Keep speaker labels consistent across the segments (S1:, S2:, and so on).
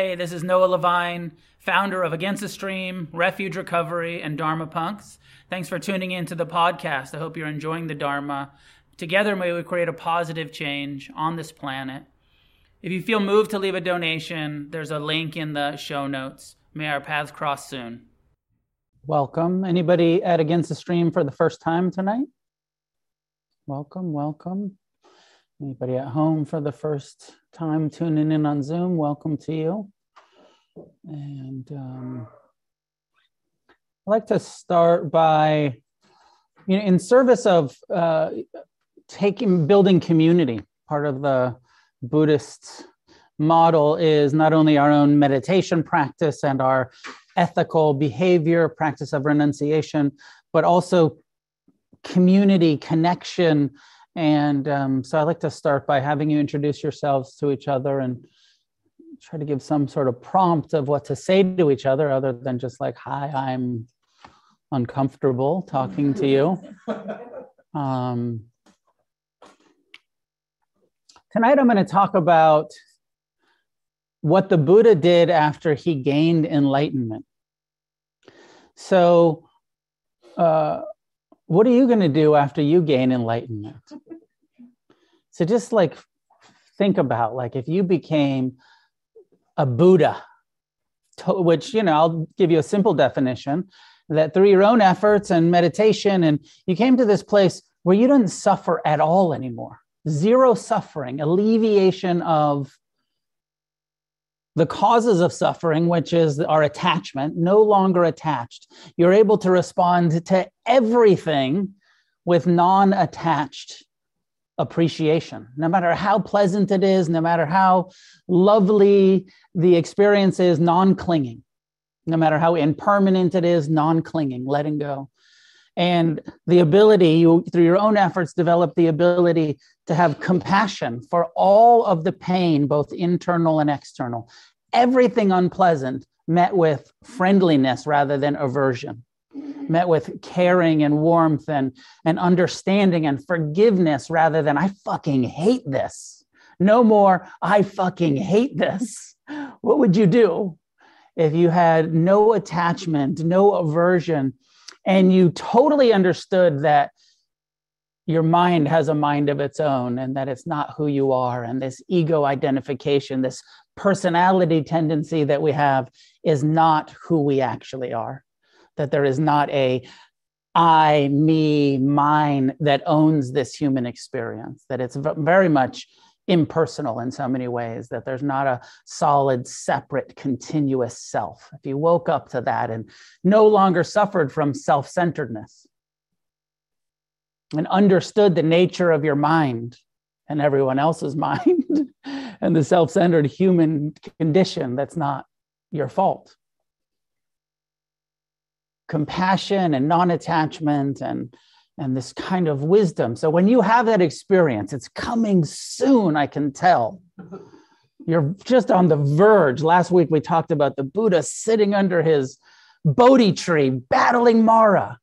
S1: Hey, this is Noah Levine, founder of Against the Stream, Refuge Recovery, and Dharma Punks. Thanks for tuning in to the podcast. I hope you're enjoying the Dharma. Together, may we create a positive change on this planet. If you feel moved to leave a donation, there's a link in the show notes. May our paths cross soon. Welcome. Anybody at Against the Stream for the first time tonight? Welcome, welcome. Anybody at home for the first time tuning in on Zoom, welcome to you. And um, I'd like to start by, you know, in service of uh, taking, building community. Part of the Buddhist model is not only our own meditation practice and our ethical behavior, practice of renunciation, but also community connection and um, so I'd like to start by having you introduce yourselves to each other and try to give some sort of prompt of what to say to each other, other than just like, hi, I'm uncomfortable talking to you. Um, tonight, I'm going to talk about what the Buddha did after he gained enlightenment. So, uh, what are you going to do after you gain enlightenment? so just like think about like if you became a Buddha, which, you know, I'll give you a simple definition that through your own efforts and meditation, and you came to this place where you didn't suffer at all anymore. Zero suffering, alleviation of the causes of suffering, which is our attachment, no longer attached. You're able to respond to everything with non attached appreciation. No matter how pleasant it is, no matter how lovely the experience is, non clinging. No matter how impermanent it is, non clinging, letting go. And the ability, you, through your own efforts, develop the ability to have compassion for all of the pain, both internal and external. Everything unpleasant met with friendliness rather than aversion, met with caring and warmth and, and understanding and forgiveness rather than, I fucking hate this. No more, I fucking hate this. What would you do if you had no attachment, no aversion, and you totally understood that your mind has a mind of its own and that it's not who you are. And this ego identification this personality tendency that we have is not who we actually are. That there is not a i me mine that owns this human experience. That it's very much impersonal in so many ways that there's not a solid separate continuous self if you woke up to that and no longer suffered from self-centeredness and understood the nature of your mind and everyone else's mind and the self centered human condition that's not your fault. Compassion and non attachment and and this kind of wisdom. So when you have that experience, it's coming soon, I can tell. You're just on the verge. Last week we talked about the Buddha sitting under his Bodhi tree, battling Mara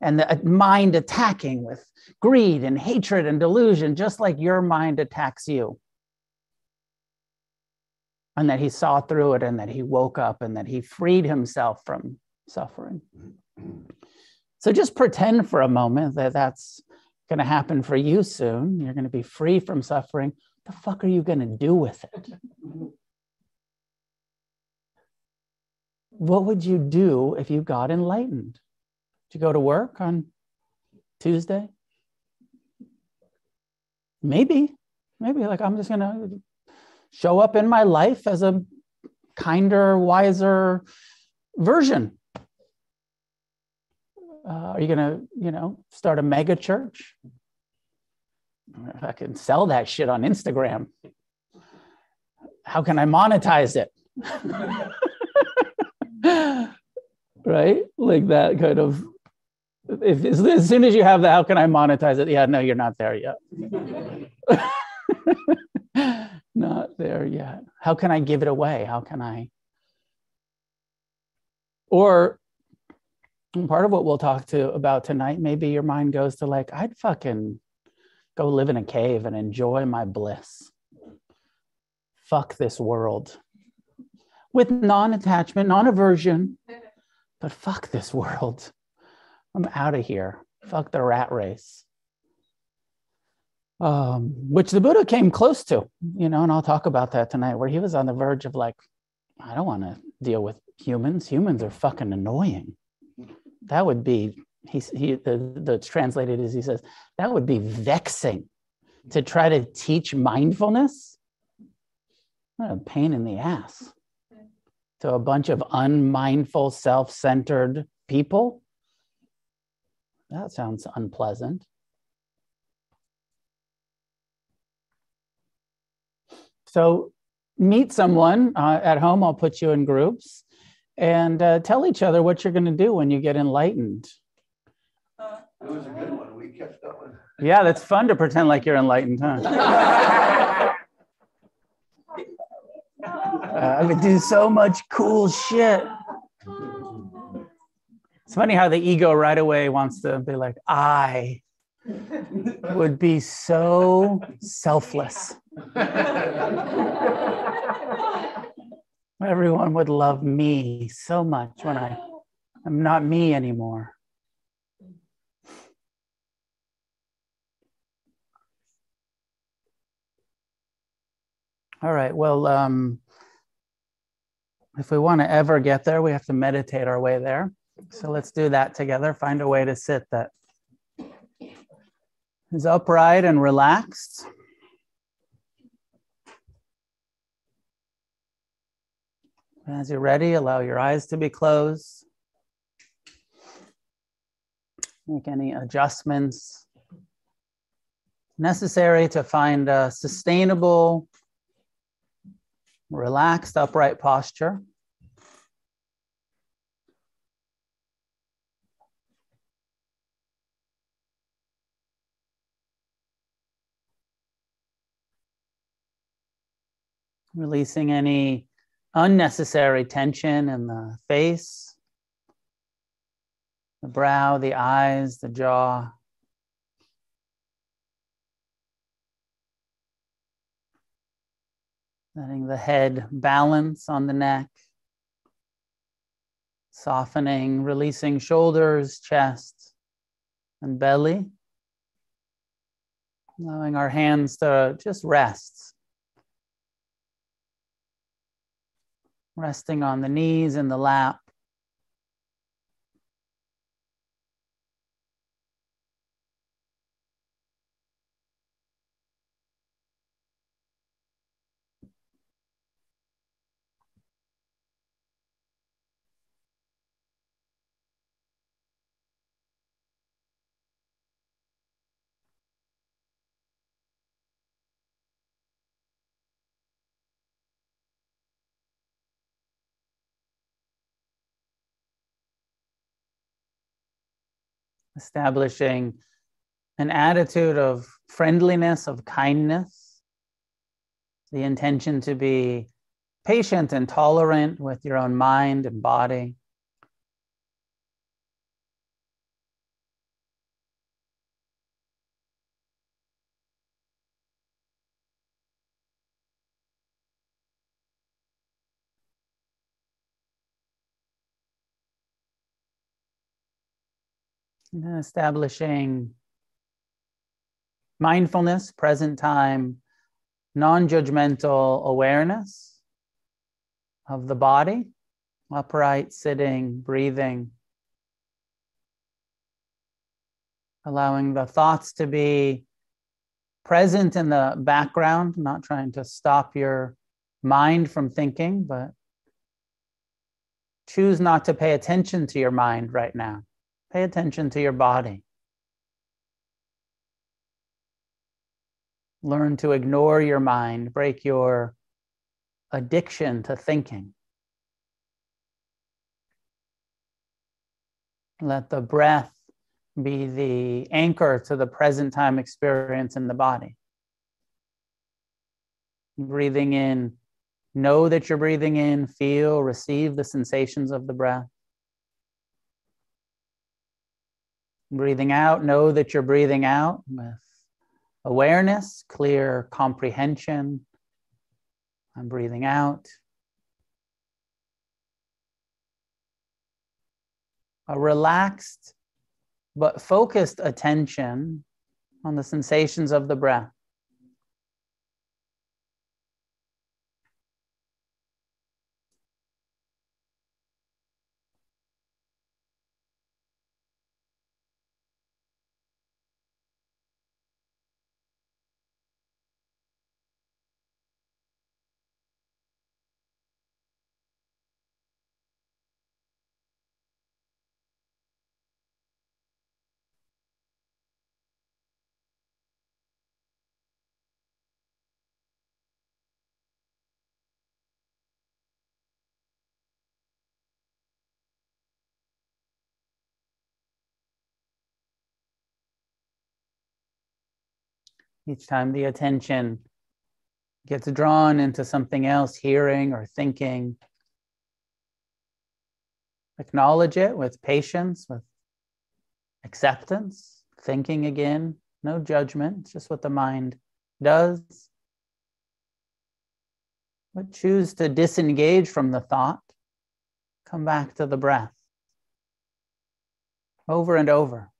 S1: and the uh, mind attacking with greed and hatred and delusion, just like your mind attacks you. And that he saw through it and that he woke up and that he freed himself from suffering. So just pretend for a moment that that's going to happen for you soon. You're going to be free from suffering. What the fuck are you going to do with it? what would you do if you got enlightened? to go to work on Tuesday? Maybe, maybe like I'm just gonna show up in my life as a kinder, wiser version. Uh, are you gonna, you know, start a mega church? If I can sell that shit on Instagram, how can I monetize it? right? Like that kind of if as soon as you have that, how can I monetize it? Yeah, no, you're not there yet. not there yet. How can I give it away? How can I? Or part of what we'll talk to about tonight, maybe your mind goes to like, I'd fucking go live in a cave and enjoy my bliss. Fuck this world. with non attachment, non aversion. But fuck this world. I'm out of here. Fuck the rat race. Um, which the Buddha came close to, you know, and I'll talk about that tonight, where he was on the verge of like, I don't want to deal with humans. Humans are fucking annoying. That would be, he, he the, the translated is he says, that would be vexing to try to teach mindfulness. What a pain in the ass to a bunch of unmindful, self centered people. That sounds unpleasant. So, meet someone uh, at home. I'll put you in groups and uh, tell each other what you're going to do when you get enlightened.
S2: It was a good one. We kept going.
S1: Yeah, that's fun to pretend like you're enlightened, huh? Uh, I would do so much cool shit. It's funny how the ego right away wants to be like, I would be so selfless. Everyone would love me so much when I am not me anymore. All right. Well, um, if we want to ever get there, we have to meditate our way there. So let's do that together. Find a way to sit that is upright and relaxed. As you're ready, allow your eyes to be closed. Make any adjustments necessary to find a sustainable, relaxed, upright posture. Releasing any unnecessary tension in the face, the brow, the eyes, the jaw. Letting the head balance on the neck, softening, releasing shoulders, chest, and belly. Allowing our hands to just rest. Resting on the knees and the lap. Establishing an attitude of friendliness, of kindness, the intention to be patient and tolerant with your own mind and body. Establishing mindfulness, present time, non judgmental awareness of the body, upright, sitting, breathing. Allowing the thoughts to be present in the background, not trying to stop your mind from thinking, but choose not to pay attention to your mind right now. Pay attention to your body. Learn to ignore your mind, break your addiction to thinking. Let the breath be the anchor to the present time experience in the body. Breathing in, know that you're breathing in, feel, receive the sensations of the breath. breathing out, know that you're breathing out with awareness, clear comprehension. I'm breathing out. A relaxed but focused attention on the sensations of the breath. Each time the attention gets drawn into something else, hearing or thinking, acknowledge it with patience, with acceptance, thinking again, no judgment, just what the mind does. But choose to disengage from the thought, come back to the breath over and over.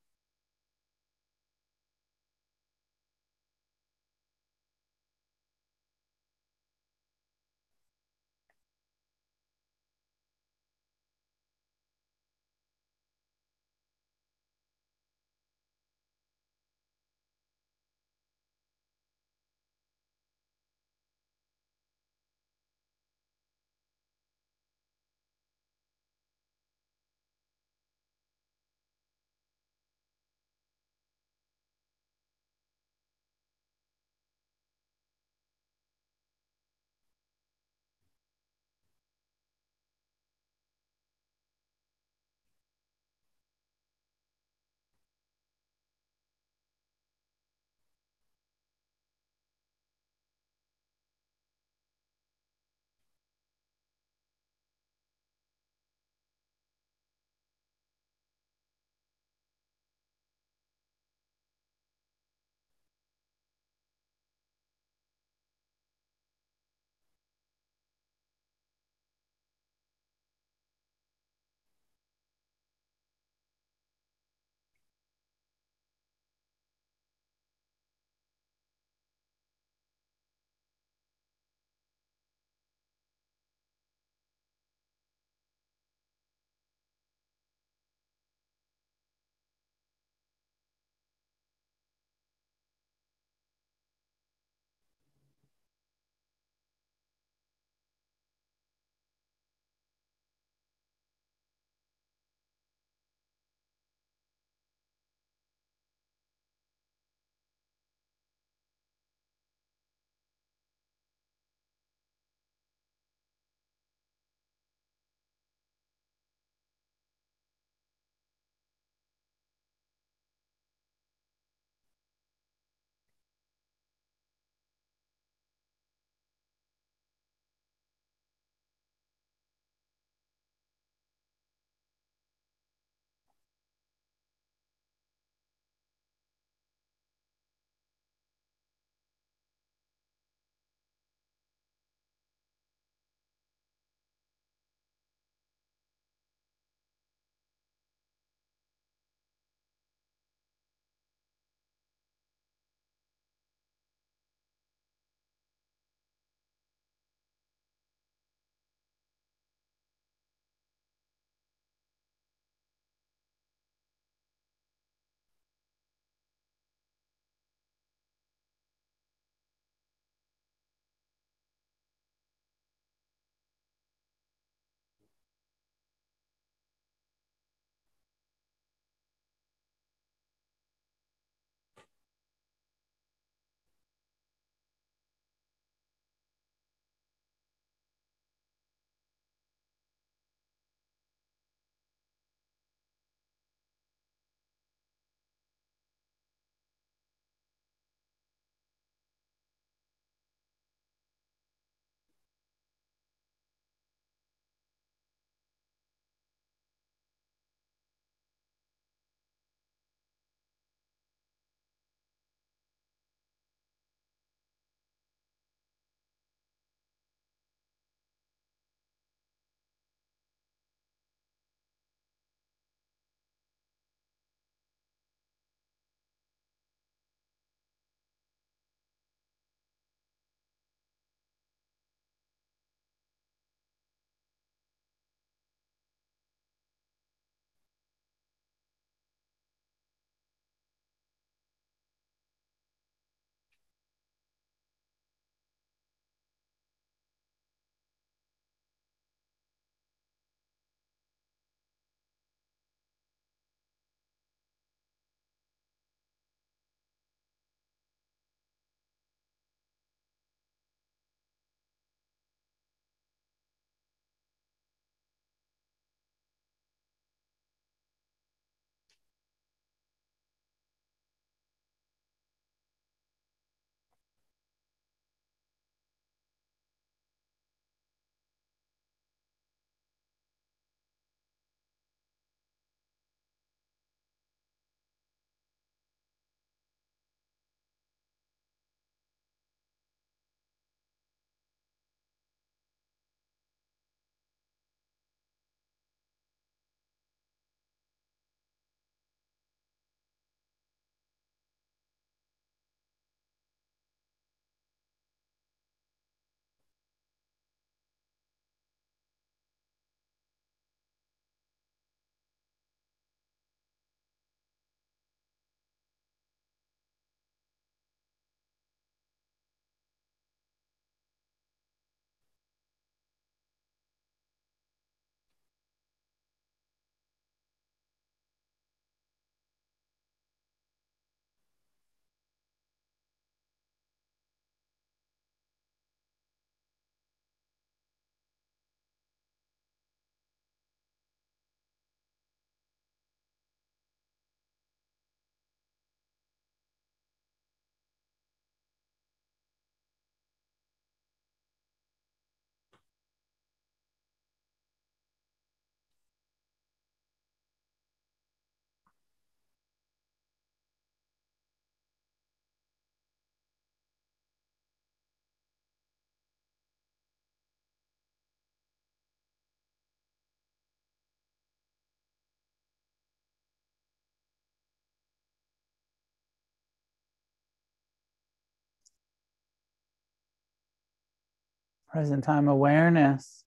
S1: Present time awareness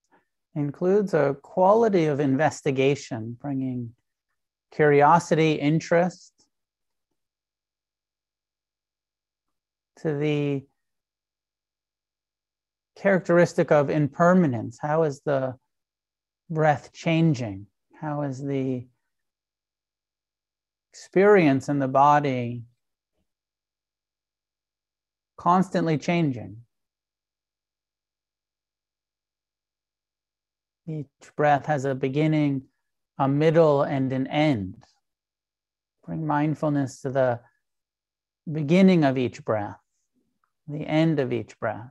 S1: includes a quality of investigation, bringing curiosity, interest to the characteristic of impermanence. How is the breath changing? How is the experience in the body constantly changing? Each breath has a beginning, a middle, and an end. Bring mindfulness to the beginning of each breath, the end of each breath.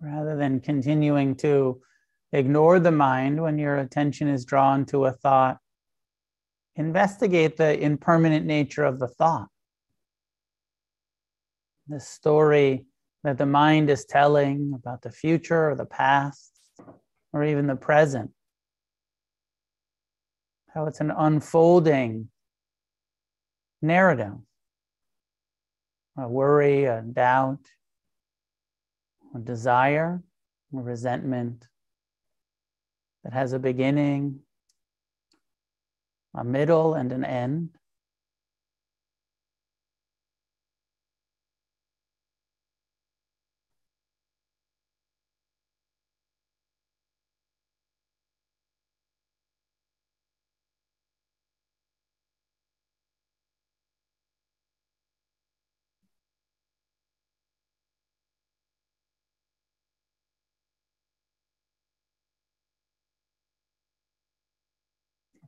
S1: Rather than continuing to ignore the mind when your attention is drawn to a thought, investigate the impermanent nature of the thought. The story that the mind is telling about the future or the past or even the present. How it's an unfolding narrative, a worry, a doubt, a desire, a resentment that has a beginning, a middle, and an end.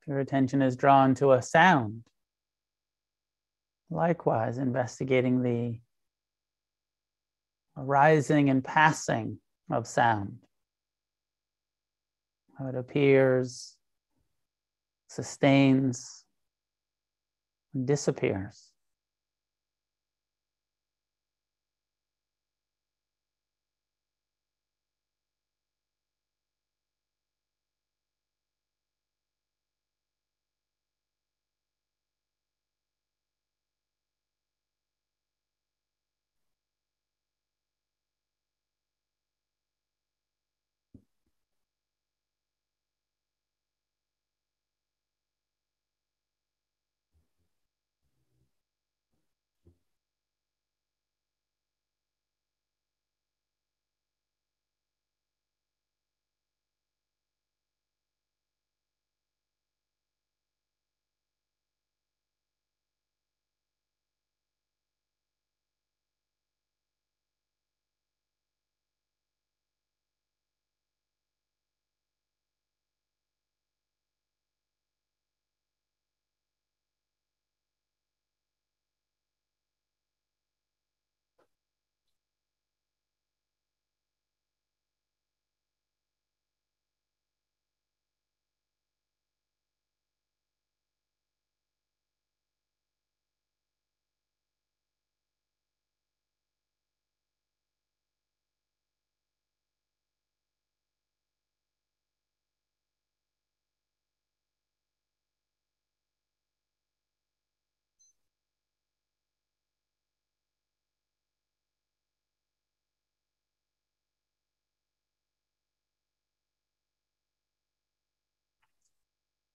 S1: Your attention is drawn to a sound, likewise, investigating the arising and passing of sound, how it appears, sustains, and disappears.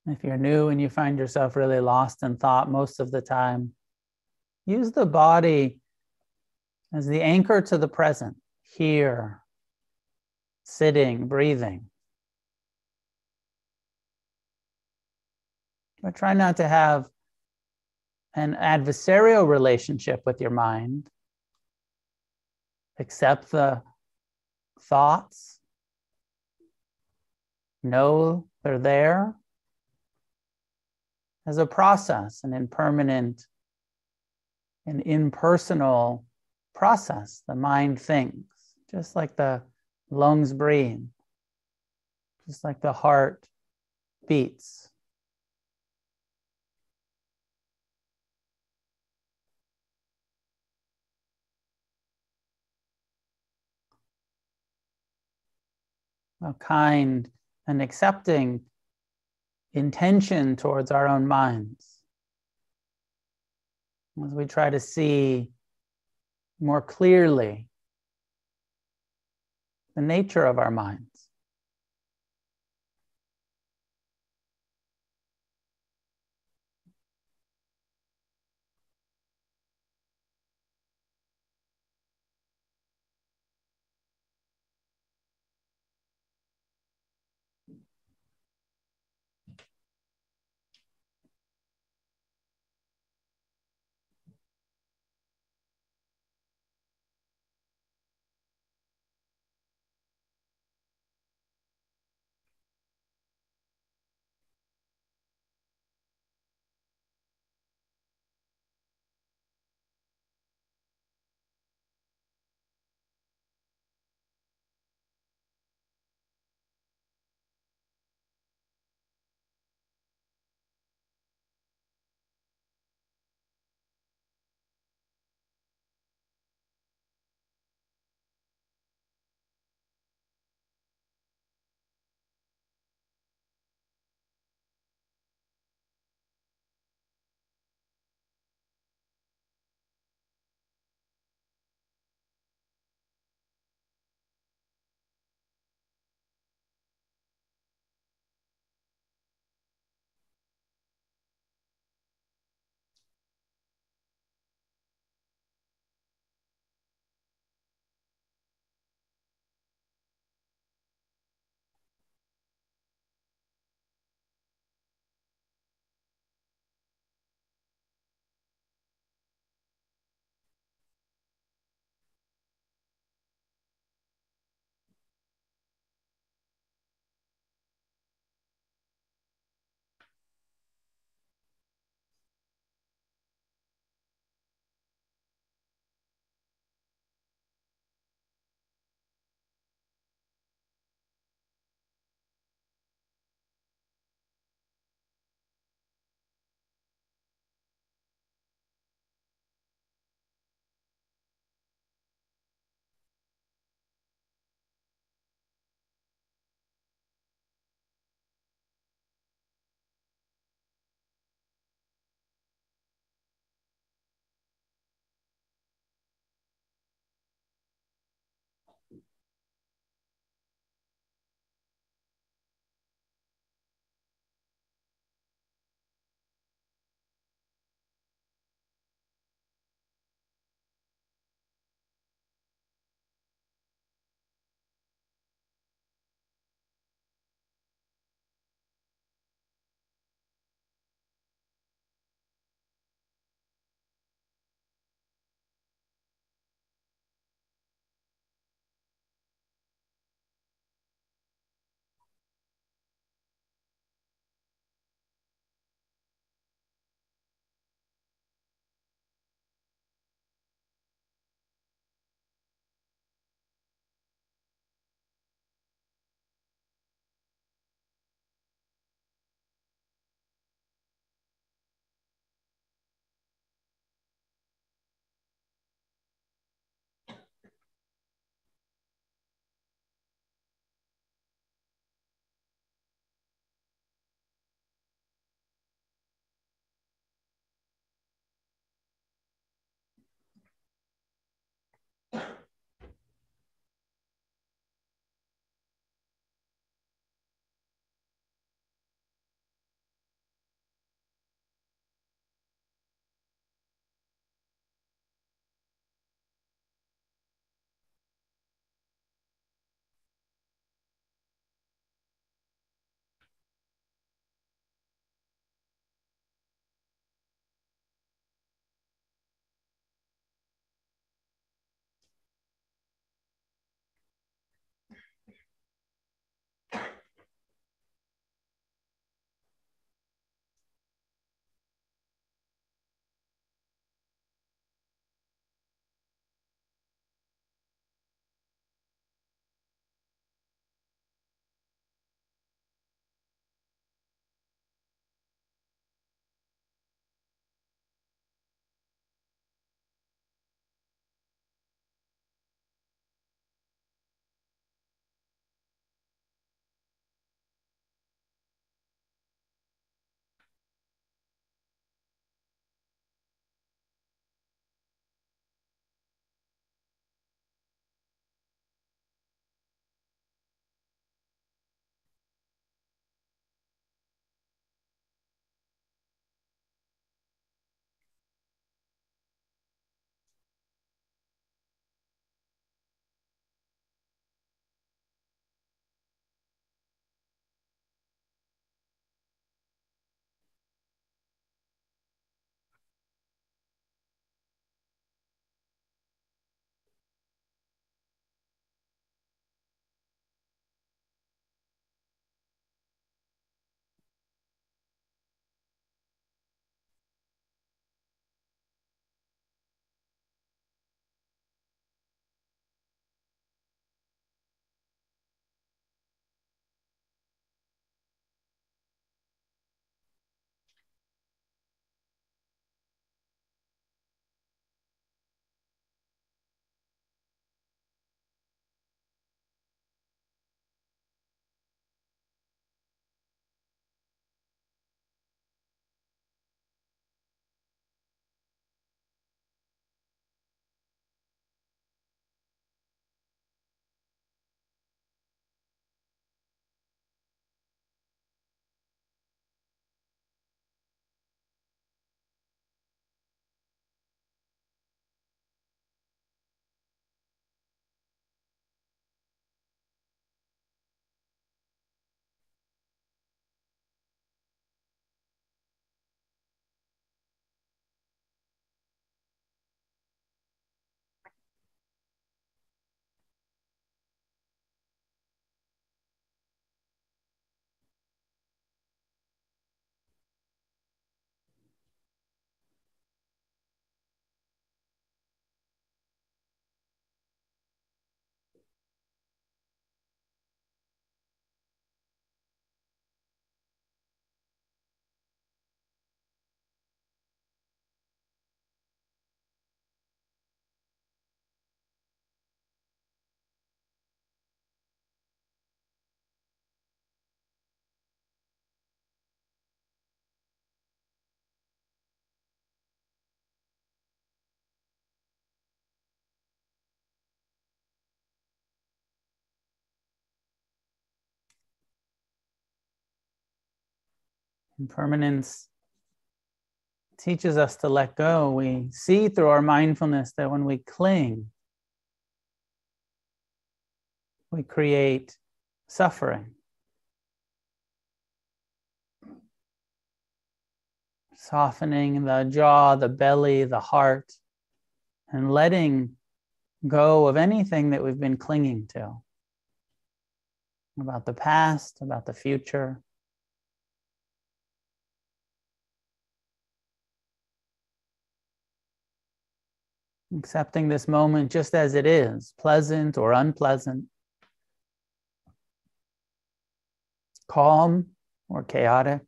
S1: If you're new and you find yourself really lost in thought most of the time, use the body as the anchor to the present, here, sitting, breathing. But try not to have an adversarial relationship with your mind. Accept the thoughts, know they're there as a process, an impermanent an impersonal process. The mind thinks, just like the lungs breathe, just like the heart beats. A kind and accepting intention towards our own minds. As we try to see more clearly the nature of our minds. Impermanence teaches us to let go. We see through our mindfulness that when we cling, we create suffering. Softening the jaw, the belly, the heart, and letting go of anything that we've been clinging to about the past, about the future. Accepting this moment just as it is, pleasant or unpleasant, calm or chaotic.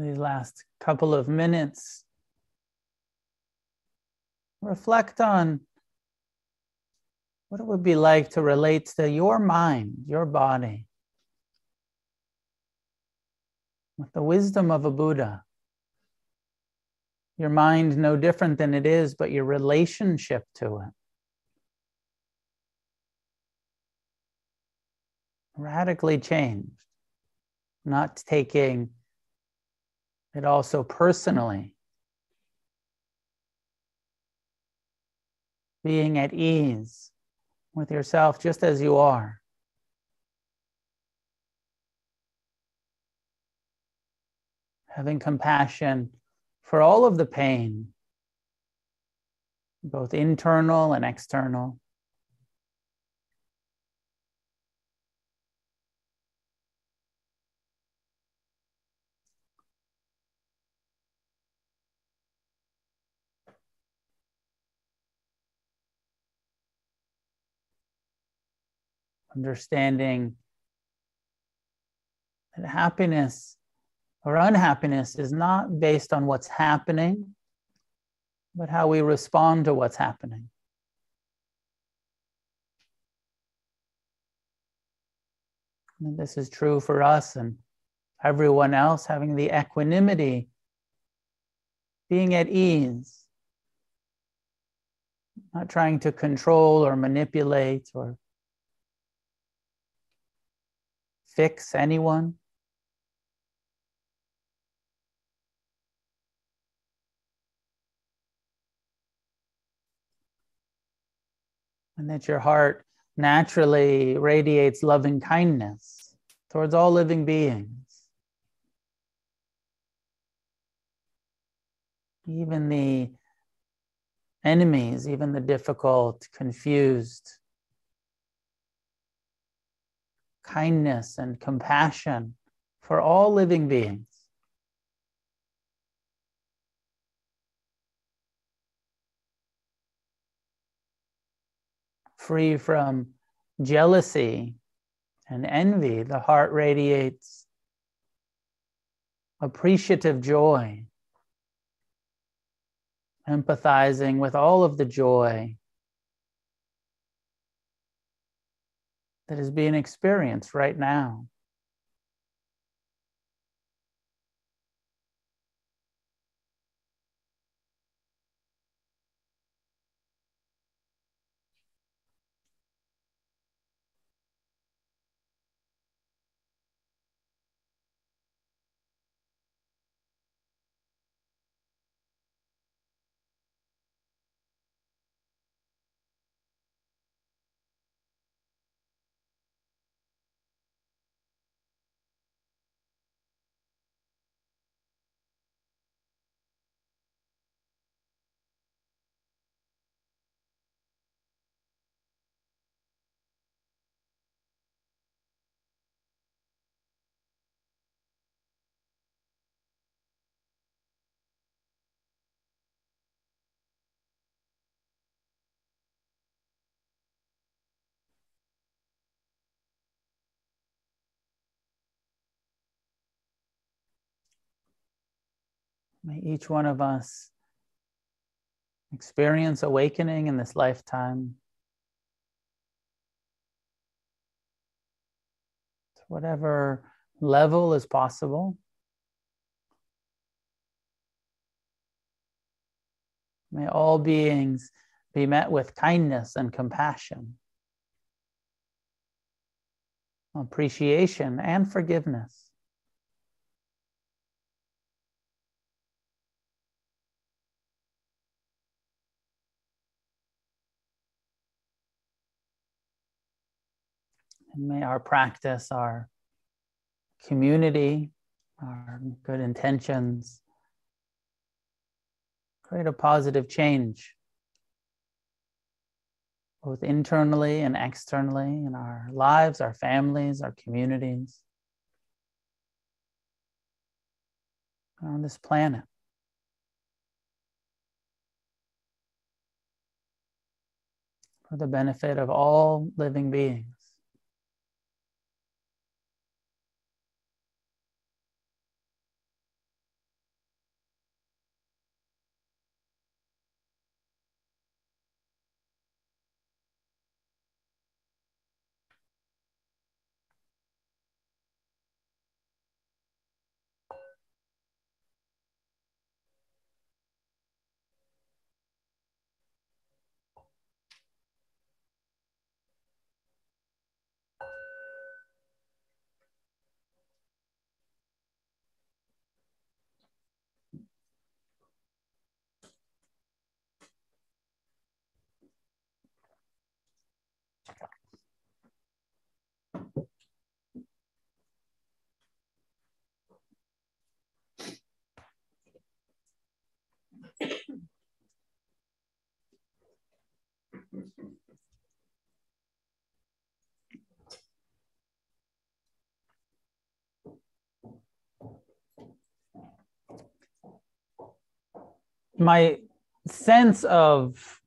S1: These last couple of minutes, reflect on what it would be like to relate to your mind, your body, with the wisdom of a Buddha. Your mind no different than it is, but your relationship to it. Radically changed, not taking it also personally. Being at ease with yourself just as you are. Having compassion for all of the pain, both internal and external. Understanding that happiness or unhappiness is not based on what's happening, but how we respond to what's happening. And this is true for us and everyone else having the equanimity, being at ease, not trying to control or manipulate or fix anyone? And that your heart naturally radiates loving kindness towards all living beings. Even the enemies, even the difficult, confused, kindness and compassion for all living beings. Free from jealousy and envy, the heart radiates appreciative joy, empathizing with all of the joy that is being experienced right now. May each one of us experience awakening in this lifetime. To whatever level is possible. May all beings be met with kindness and compassion, appreciation and forgiveness. And may our practice, our community, our good intentions create a positive change, both internally and externally in our lives, our families, our communities, on this planet. For the benefit of all living beings. My sense of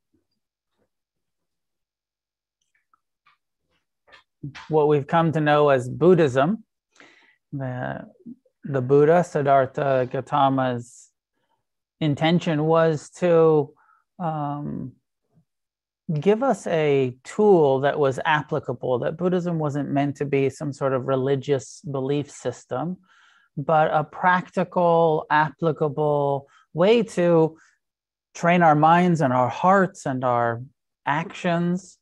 S1: what we've come to know as Buddhism, the, the Buddha, Siddhartha Gautama's intention was to um, give us a tool that was applicable, that Buddhism wasn't meant to be some sort of religious belief system, but a practical, applicable way to train our minds and our hearts and our actions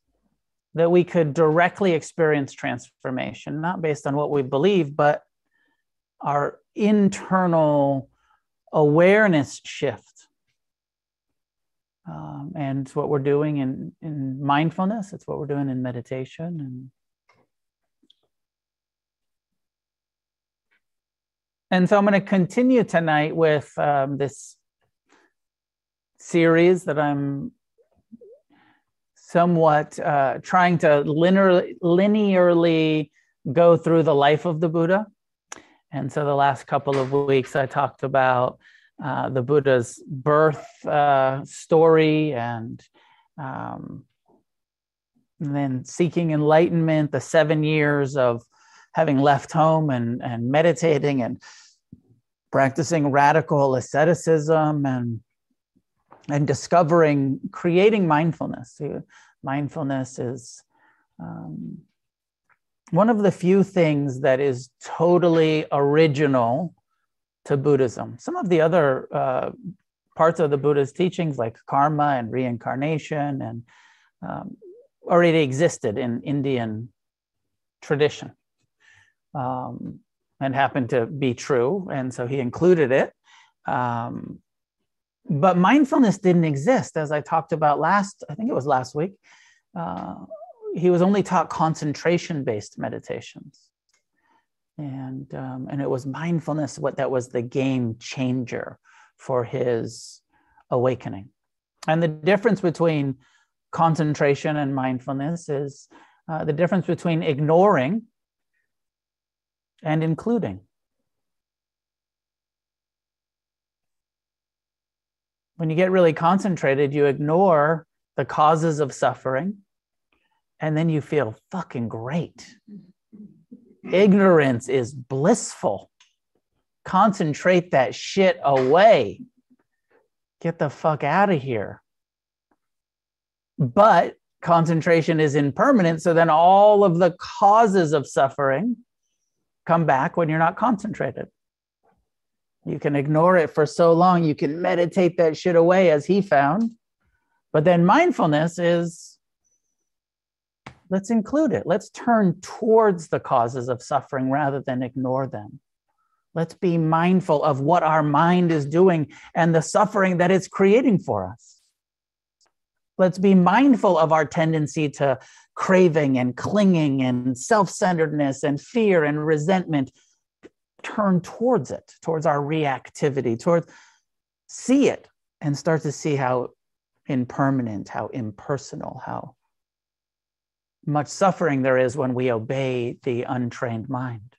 S1: that we could directly experience transformation, not based on what we believe, but our internal awareness shift. Um, and it's what we're doing in, in mindfulness, it's what we're doing in meditation. And, and so I'm going to continue tonight with um, this series that I'm somewhat uh, trying to linear, linearly go through the life of the Buddha. And so the last couple of weeks, I talked about uh, the Buddha's birth uh, story and, um, and then seeking enlightenment, the seven years of having left home and, and meditating and practicing radical asceticism and and discovering, creating mindfulness. Mindfulness is um, one of the few things that is totally original to Buddhism. Some of the other uh, parts of the Buddha's teachings, like karma and reincarnation, and um, already existed in Indian tradition um, and happened to be true. And so he included it. Um, but mindfulness didn't exist as i talked about last i think it was last week uh, he was only taught concentration based meditations and um, and it was mindfulness what that was the game changer for his awakening. And the difference between concentration and mindfulness is uh, the difference between ignoring and including. When you get really concentrated, you ignore the causes of suffering and then you feel fucking great. Mm-hmm. Ignorance is blissful. concentrate that shit away. Get the fuck out of here. But concentration is impermanent. So then all of the causes of suffering come back when you're not concentrated. You can ignore it for so long. You can meditate that shit away, as he found. But then mindfulness is let's include it. Let's turn towards the causes of suffering rather than ignore them. Let's be mindful of what our mind is doing and the suffering that it's creating for us. Let's be mindful of our tendency to craving and clinging and self centeredness and fear and resentment. Turn towards it, towards our reactivity, towards see it and start to see how impermanent, how impersonal, how much suffering there is when we obey the untrained mind.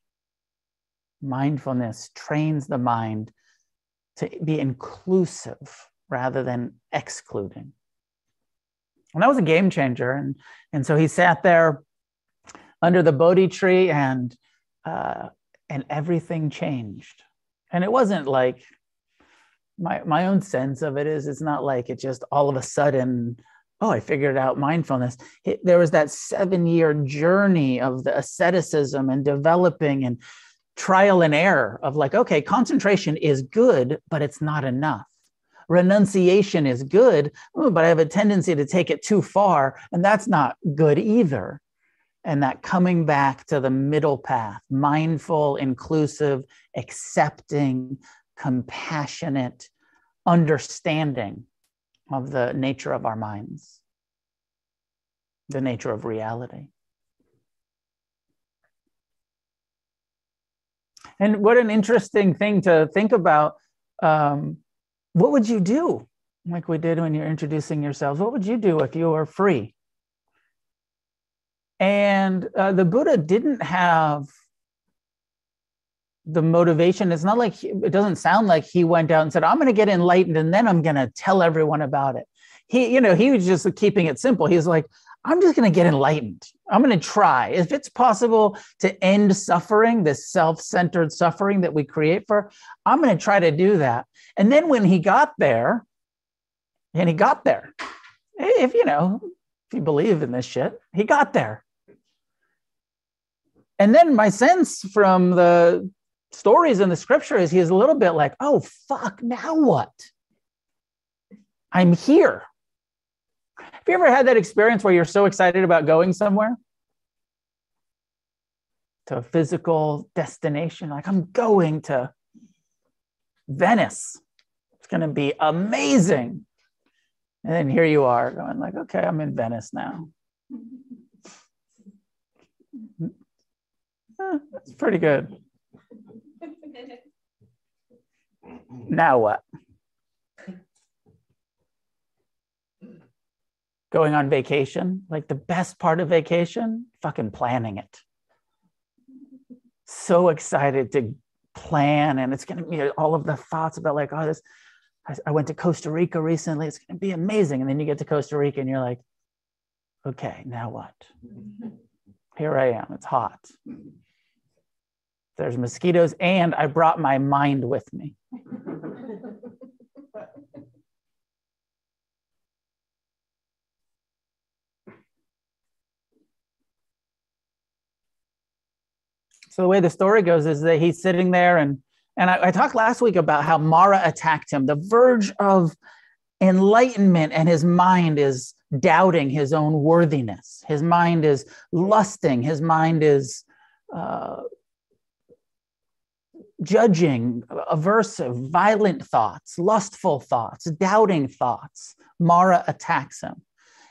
S1: Mindfulness trains the mind to be inclusive rather than excluding. And that was a game changer. And, and so he sat there under the Bodhi tree and, uh, and everything changed. And it wasn't like my, my own sense of it is it's not like it just all of a sudden oh, I figured out mindfulness. It, there was that seven year journey of the asceticism and developing and trial and error of like, okay, concentration is good, but it's not enough. Renunciation is good, but I have a tendency to take it too far, and that's not good either. And that coming back to the middle path, mindful, inclusive, accepting, compassionate, understanding of the nature of our minds, the nature of reality. And what an interesting thing to think about. Um, what would you do, like we did when you're introducing yourselves? What would you do if you were free? And uh, the Buddha didn't have the motivation. It's not like he, it doesn't sound like he went out and said i'm going to get enlightened and then i'm going to tell everyone about it. He you know he was just keeping it simple. He's like i'm just going to get enlightened. I'm going to try. If it's possible to end suffering this self-centered suffering that we create for i'm going to try to do that. And then when he got there and he got there if you know if you believe in this shit he got there. And then my sense from the stories in the scripture is he's a little bit like, oh, fuck, now what? I'm here. Have you ever had that experience where you're so excited about going somewhere? To a physical destination, like I'm going to Venice. It's going to be amazing. And then here you are going like, okay, I'm in Venice now. Eh, that's pretty good. Now what? Going on vacation, like the best part of vacation, fucking planning it. So excited to plan, and it's to be all of the thoughts about, like, oh, this, I went to Costa Rica recently. It's to be amazing. And then you get to Costa Rica and you're like, okay, now what? Here I am. It's hot there's mosquitoes, and I brought my mind with me. so the way the story goes is that he's sitting there and and I, I talked last week about how Mara attacked him, the verge of enlightenment, and his mind is doubting his own worthiness. His mind is lusting. His mind is uh, judging, aversive, violent thoughts, lustful thoughts, doubting thoughts. Mara attacks him.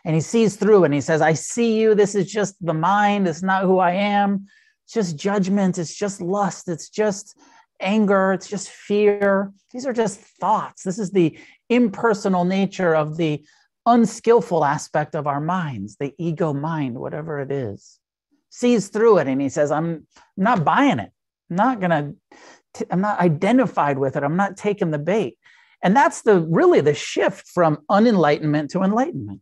S1: And he sees through and he says, I see you. This is just the mind. It's not who I am. It's just judgment. It's just lust. It's just anger. It's just fear. These are just thoughts. This is the impersonal nature of the unskillful aspect of our minds, the ego mind, whatever it is. Sees through it and he says, I'm not buying it. I'm not going to t- I'm not identified with it. I'm not taking the bait. And that's the really the shift from unenlightenment to enlightenment.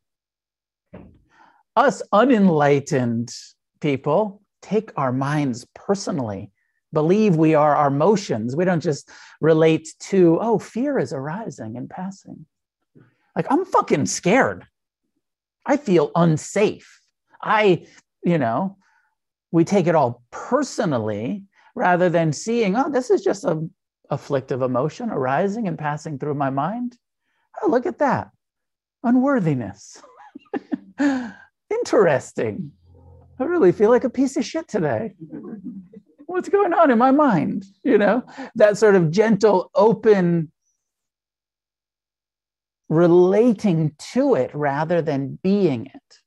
S1: Us unenlightened people take our minds personally. believe we are our motions. We don't just relate to, oh, fear is arising and passing. Like, I'm fucking scared. I feel unsafe. I, you know, we take it all personally rather than seeing, oh, this is just a afflictive emotion arising and passing through my mind. Oh, look at that. Unworthiness. Interesting. I really feel like a piece of shit today. What's going on in my mind? You know, that sort of gentle, open relating to it rather than being it.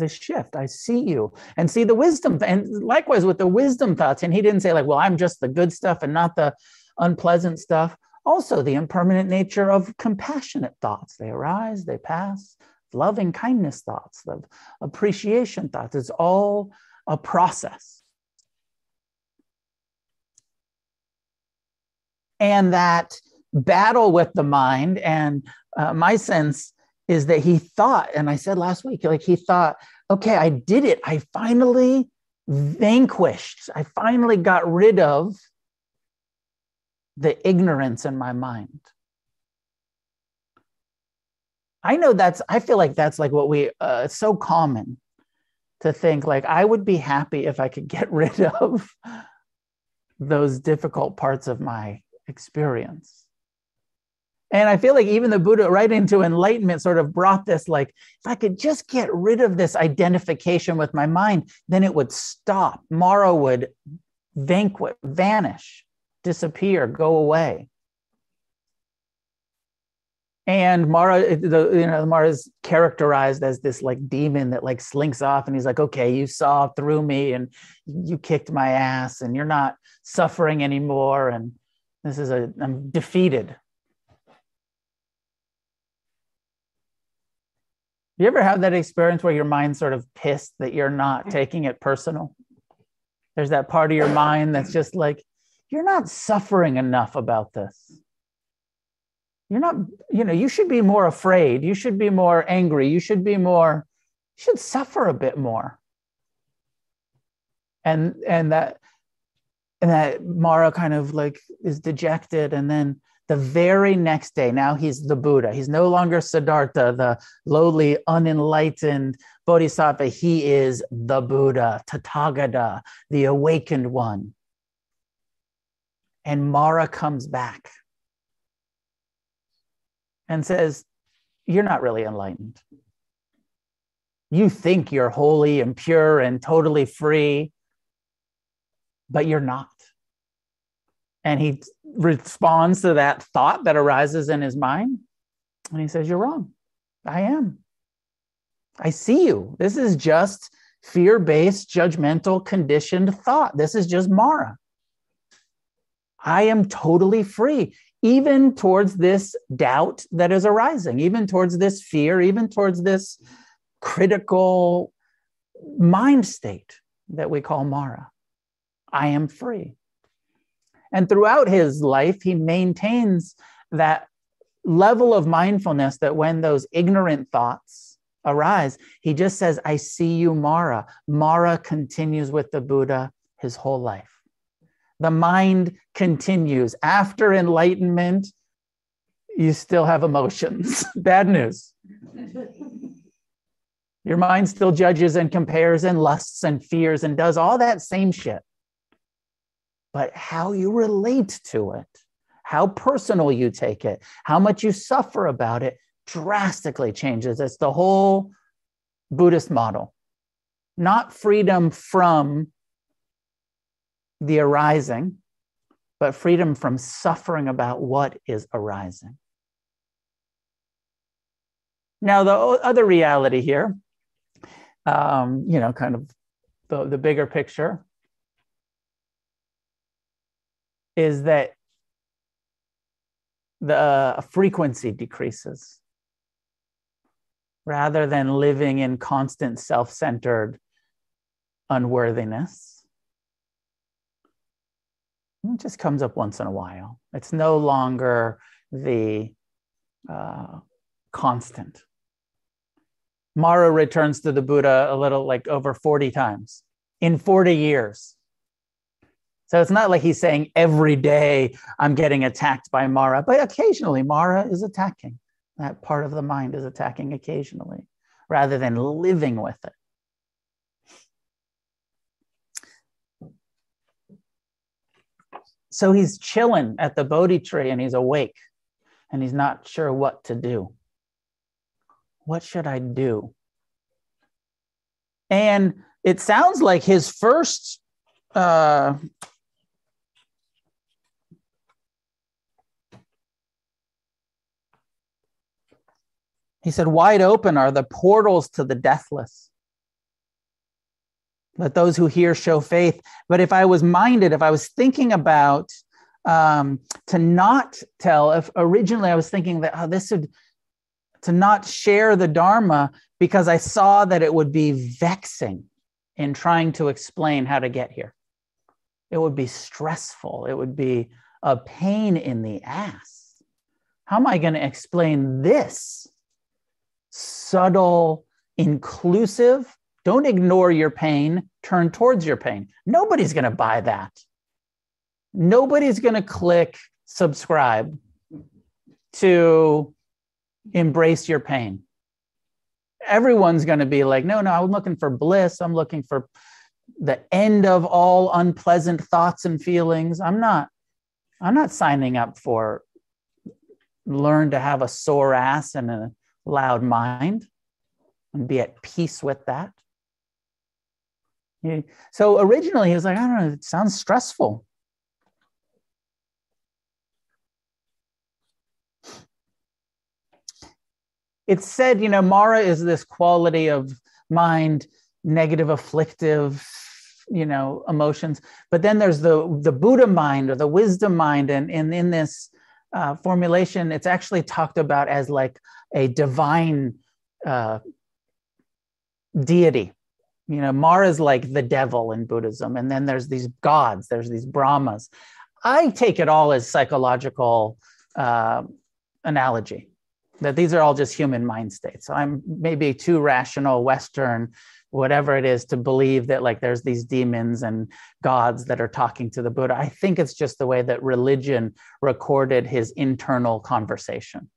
S1: A shift. I see you and see the wisdom. And likewise with the wisdom thoughts. And he didn't say, like, well, I'm just the good stuff and not the unpleasant stuff. Also, the impermanent nature of compassionate thoughts. They arise, they pass. Loving kindness thoughts, the appreciation thoughts. It's all a process. And that battle with the mind, and uh, my sense is that he thought, and I said last week, like he thought, okay, I did it. I finally vanquished, I finally got rid of the ignorance in my mind. I know that's, I feel like that's like what we, uh, it's so common to think like, I would be happy if I could get rid of those difficult parts of my experience. And I feel like even the Buddha, right into enlightenment, sort of brought this like, if I could just get rid of this identification with my mind, then it would stop. Mara would vanquish, vanish disappear, go away. And Mara, the you know, Mara is characterized as this like demon that like slinks off, and he's like, "Okay, you saw through me, and you kicked my ass, and you're not suffering anymore, and this is a I'm defeated." You ever have that experience where your mind's sort of pissed that you're not mm. taking it personal? There's that part of your mind that's just like, you're not suffering enough about this. You're not, you know, you should be more afraid. You should be more angry. You should be more, you should suffer a bit more. And and that and that Mara kind of like is dejected. And then the very next day, now he's the Buddha. He's no longer Siddhartha, the lowly, unenlightened Bodhisattva. He is the Buddha, Tathagata, the awakened one and Mara comes back and says, You're not really enlightened. You think you're holy and pure and totally free, but you're not. And he responds to that thought that arises in his mind. And he says, You're wrong. I am. I see you. This is just fear based, judgmental, conditioned thought. This is just Mara. I am totally free, even towards this doubt that is arising, even towards this fear, even towards this critical mind state that we call Mara. I am free. And throughout his life, he maintains that level of mindfulness that when those ignorant thoughts arise, he just says, I see you, Mara. Mara continues with the Buddha his whole life the mind continues. After enlightenment, you still have emotions. Bad news. Your mind still judges and compares and lusts and fears and does all that same shit. But how you relate to it, how personal you take it, how much you suffer about it drastically changes. It's the whole Buddhist model. Not freedom from the arising, but freedom from suffering about what is arising. Now, the other reality here, um, you know, kind of the, the bigger picture, is that the uh, frequency decreases rather than living in constant self centered unworthiness it just comes up once in a while. It's no longer the uh, constant. Mara returns to the Buddha a little like over 40 times in 40 years. So it's not like he's saying every day I'm getting attacked by Mara, but occasionally Mara is attacking. That part of the mind is attacking occasionally rather than living with it. So he's chilling at the Bodhi tree and he's awake and he's not sure what to do. What should I do? And it sounds like his first uh, He said, Wide open are the portals to the deathless. Let those who hear show faith. But if I was minded, if I was thinking about um, to not tell, if originally I was thinking that oh, this would, to not share the Dharma because I saw that it would be vexing in trying to explain how to get here. It would be stressful. It would be a pain in the ass. How am I going to explain this? Subtle, inclusive. Don't ignore your pain, turn towards your pain. Nobody's going to buy that. Nobody's going to click subscribe to embrace your pain. Everyone's going to be like, no, no, I'm looking for bliss. I'm looking for the end of all unpleasant thoughts and feelings. I'm not, I'm not signing up for learn to have a sore ass and a loud mind and be at peace with that. So originally he was like, I don't know, it sounds stressful. It's said, you know, Mara is this quality of mind, negative, afflictive, you know, emotions. But then there's the the Buddha mind or the wisdom mind, and, and in this uh, formulation, it's actually talked about as like a divine uh, deity. You know, Mara is like the devil in Buddhism, and then there's these gods, there's these Brahmas. I take it all as psychological uh, analogy that these are all just human mind states. I'm maybe too rational, Western, whatever it is, to believe that like there's these demons and gods that are talking to the Buddha. I think it's just the way that religion recorded his internal conversation.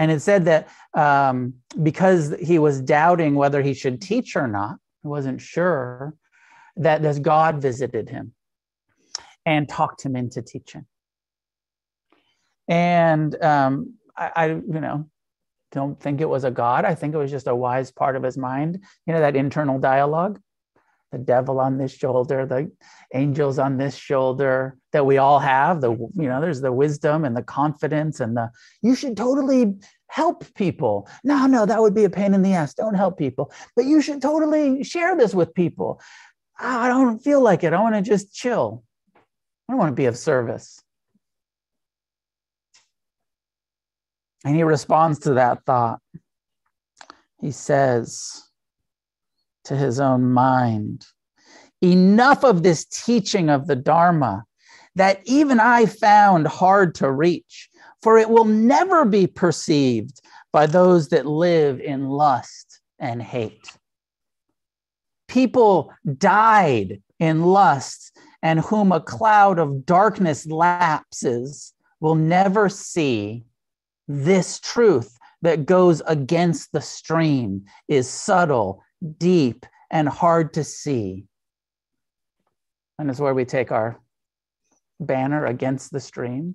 S1: And it said that um, because he was doubting whether he should teach or not, he wasn't sure, that this God visited him and talked him into teaching. And um, I, I, you know, don't think it was a God. I think it was just a wise part of his mind. You know, that internal dialogue the devil on this shoulder, the angels on this shoulder that we all have. The you know, there's the wisdom and the confidence and the you should totally help people. No, no, that would be a pain in the ass. Don't help people. But you should totally share this with people. Ah, I don't feel like it. I want to just chill. I don't want to be of service. And he responds to that thought. He says, to his own mind. Enough of this teaching of the Dharma that even I found hard to reach, for it will never be perceived by those that live in lust and hate. People dyed in lust, and whom a cloud of darkness lapses will never see this truth that goes against the stream is subtle deep, and hard to see. And is where we take our banner against the stream.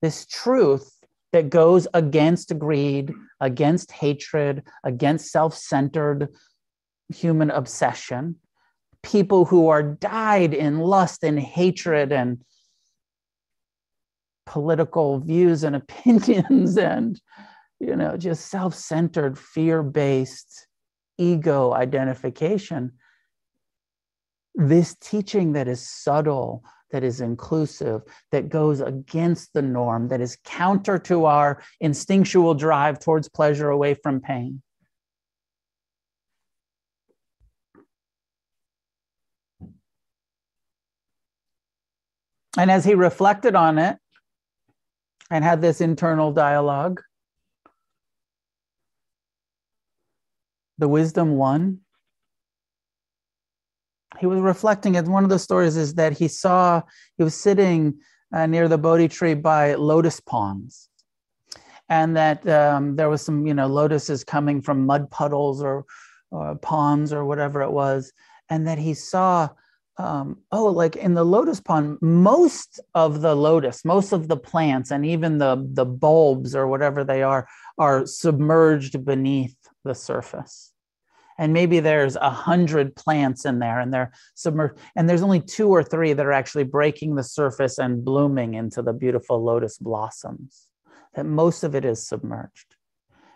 S1: This truth that goes against greed, against hatred, against self centered human obsession. People who are dyed in lust and hatred and political views and opinions and you know just self-centered fear-based ego identification, this teaching that is subtle, that is inclusive, that goes against the norm, that is counter to our instinctual drive towards pleasure away from pain. And as he reflected on it and had this internal dialogue, the wisdom won. He was reflecting at one of the stories is that he saw he was sitting uh, near the bodhi tree by lotus ponds. And that um, there was some you know lotuses coming from mud puddles or, or ponds or whatever it was. And that he saw um, oh like in the lotus pond most of the lotus most of the plants and even the the bulbs or whatever they are are submerged beneath the surface and maybe there's a hundred plants in there and they're submerged and there's only two or three that are actually breaking the surface and blooming into the beautiful lotus blossoms that most of it is submerged.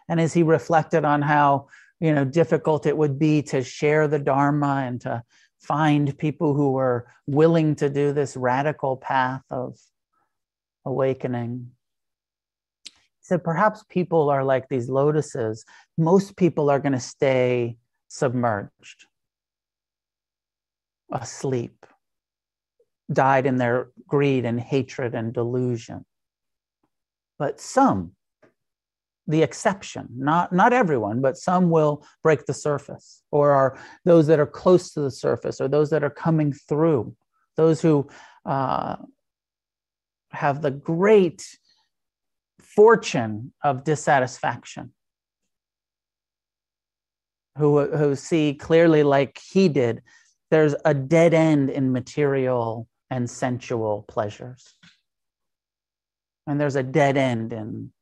S1: And as he reflected on how you know difficult it would be to share the dharma and to find people who were willing to do this radical path of awakening he said perhaps people are like these lotuses. Most people are going to stay submerged, asleep, dyed in their greed and hatred and delusion. But some, the exception, not, not everyone, but some will break the surface, or are those that are close to the surface, or those that are coming through, those who uh, have the great fortune of dissatisfaction who, who see clearly, like he did, there's a dead end in material and sensual pleasures. And there's a dead end in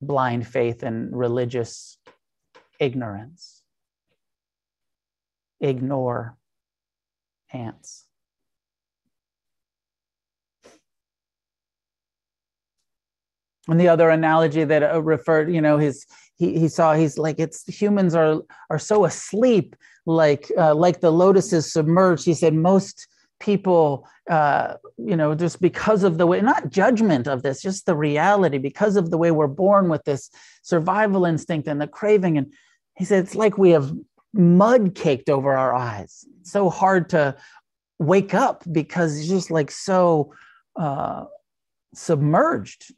S1: blind faith and religious ignorance. Ignore ants. And the other analogy that uh, referred, you know, his he, he saw he's like it's humans are are so asleep like uh, like the lotuses submerged. He said most people uh, you know just because of the way not judgment of this just the reality because of the way we're born with this survival instinct and the craving. And he said it's like we have mud caked over our eyes. It's so hard to wake up because it's just like so uh, submerged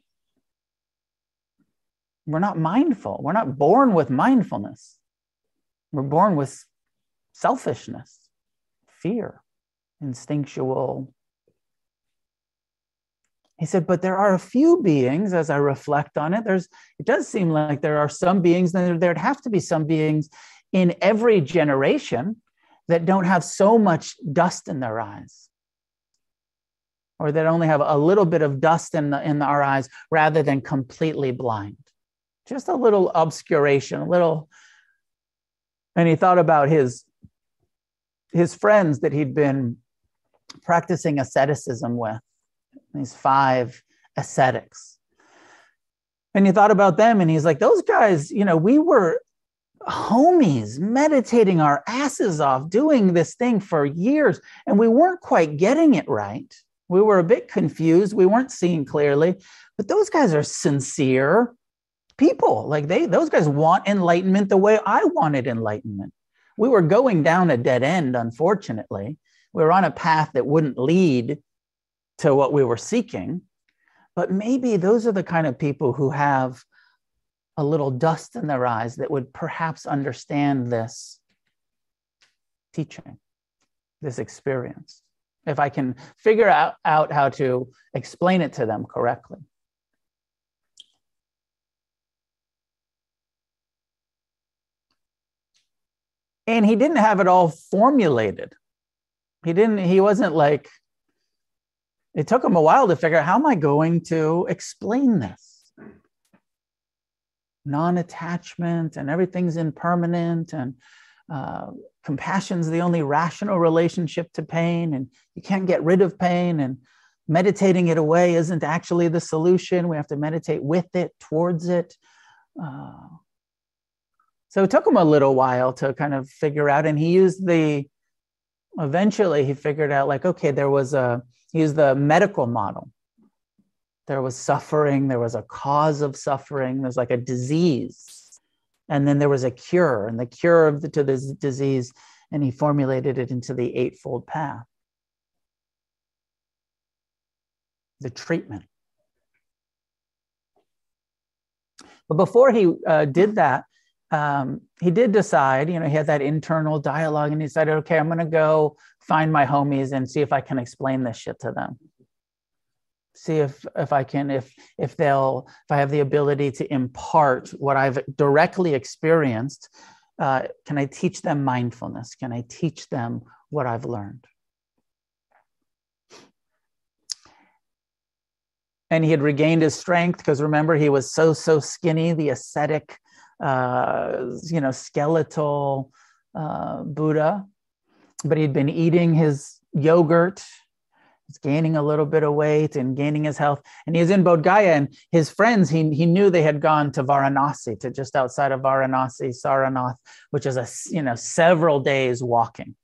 S1: we're not mindful. We're not born with mindfulness. We're born with selfishness, fear, instinctual. He said, but there are a few beings, as I reflect on it, there's it does seem like there are some beings, and there'd have to be some beings in every generation that don't have so much dust in their eyes or that only have a little bit of dust in, the, in our eyes rather than completely blind just a little obscuration, a little. And he thought about his his friends that he'd been practicing asceticism with, these five ascetics. And he thought about them and he's like, those guys, you know, we were homies meditating our asses off doing this thing for years and we weren't quite getting it right. We were a bit confused. We weren't seeing clearly, but those guys are sincere people. Like they, those guys want enlightenment the way I wanted enlightenment. We were going down a dead end, unfortunately. We were on a path that wouldn't lead to what we were seeking. But maybe those are the kind of people who have a little dust in their eyes that would perhaps understand this teaching, this experience, if I can figure out, out how to explain it to them correctly. And he didn't have it all formulated. He didn't he wasn't like it took him a while to figure out how am i going to explain this? Non-attachment and everything's impermanent and uh, compassion's the only rational relationship to pain and you can't get rid of pain and meditating it away isn't actually the solution. We have to meditate with it towards it. Uh, so it took him a little while to kind of figure out, and he used the. Eventually, he figured out like, okay, there was a he used the medical model. There was suffering. There was a cause of suffering. There's like a disease, and then there was a cure, and the cure of the, to this disease, and he formulated it into the eightfold path. The treatment. But before he uh, did that, um, he did decide, you know, he had that internal dialogue and he said, okay, I'm going to go find my homies and see if I can explain this shit to them. See if if I can if if they'll if I have the ability to impart what I've directly experienced. Uh, can I teach them mindfulness? Can I teach them what I've learned? and he had regained his strength because remember he was so so skinny the ascetic uh, you know skeletal uh, buddha but he'd been eating his yogurt he's gaining a little bit of weight and gaining his health. And he was in bodh gaya and his friends he, he knew they had gone to varanasi to just outside of varanasi saranath which is a you know several days walking.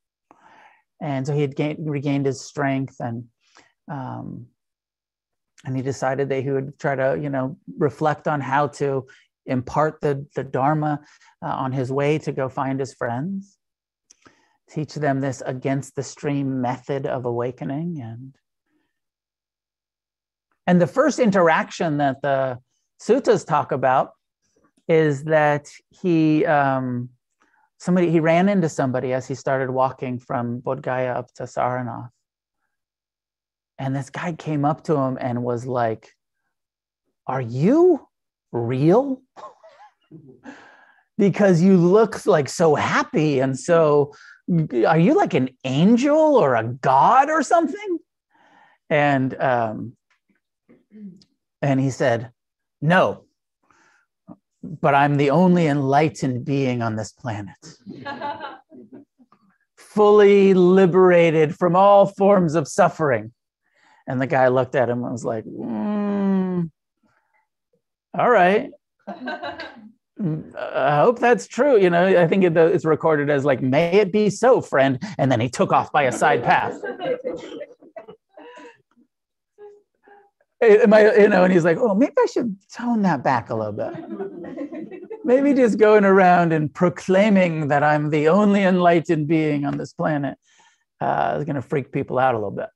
S1: And so he had gained, regained his strength and um, and he decided that he would try to you know reflect on how to impart the, the dharma uh, on his way to go find his friends teach them this against the stream method of awakening and and the first interaction that the suttas talk about is that he um, somebody he ran into somebody as he started walking from Bodh Gaya up to Saranath and this guy came up to him and was like, Are you real? because you look like so happy and so are you like an angel or a god or something? And um and he said no but i'm the only enlightened being on this planet. Fully liberated from all forms of suffering. And the guy looked at him and was like, mm, all right. I hope that's true. You know, I think it's recorded as like, may it be so, friend. And then he took off by a side path. Am I, you know, and he's like, oh, maybe I should tone that back a little bit. maybe just going around and proclaiming that I'm the only enlightened being on this planet uh, is going to freak people out a little bit.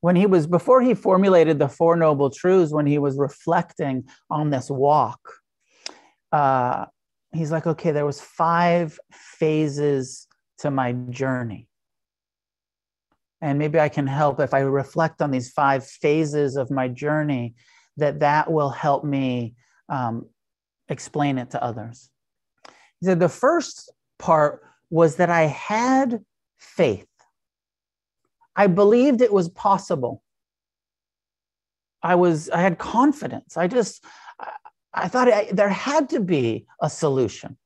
S1: When he was before he formulated the four noble truths when he was reflecting on this walk uh, he's like okay there was five phases to my journey. And maybe i can help if i reflect on these five phases of my journey that that will help me um, explain it to others. He said the first part was that i had faith I believed it was possible. I was, I had confidence. I just, I thought I, there had to be a solution.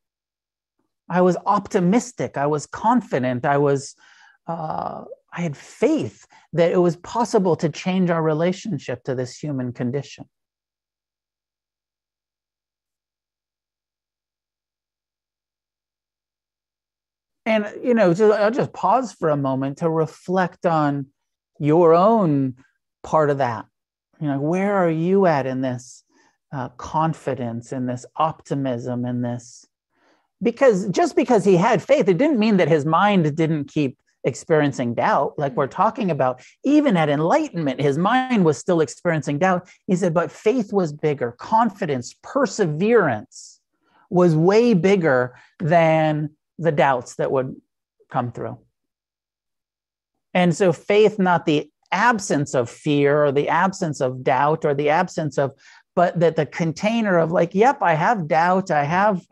S1: I was optimistic. I was confident. I was, uh, I had faith that it was possible to change our relationship to this human condition. And you know just, i'll just pause for a moment to reflect on your own part of that. You know where are you at in this uh, confidence in this optimism in this? Because just because he had faith it didn't mean that his mind didn't keep experiencing doubt like we're talking about. Even at enlightenment his mind was still experiencing doubt. He said but faith was bigger. Confidence perseverance was way bigger than the doubts that would come through. And so, faith, not the absence of fear or the absence of doubt or the absence of, but that the container of, like, yep, I have doubt, I have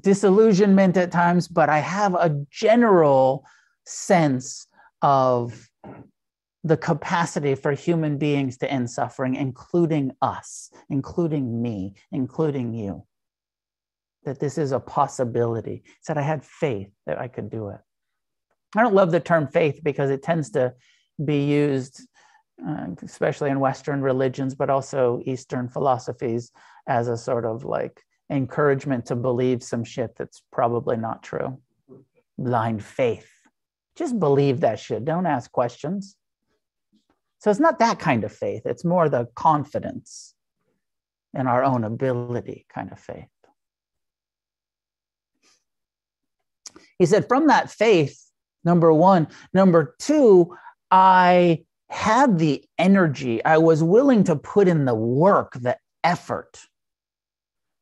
S1: disillusionment at times, but I have a general sense of the capacity for human beings to end suffering, including us, including me, including you that this is a possibility. Said I had faith that I could do it. I don't love the term faith because it tends to be used, uh, especially in Western religions, but also Eastern philosophies, as a sort of like encouragement to believe some shit that's probably not true. Blind faith. Just believe that shit. Don't ask questions. So it's not that kind of faith, it's more the confidence in our own ability kind of faith. He said, from that faith, number one. Number two, I had the energy, I was willing to put in the work, the effort,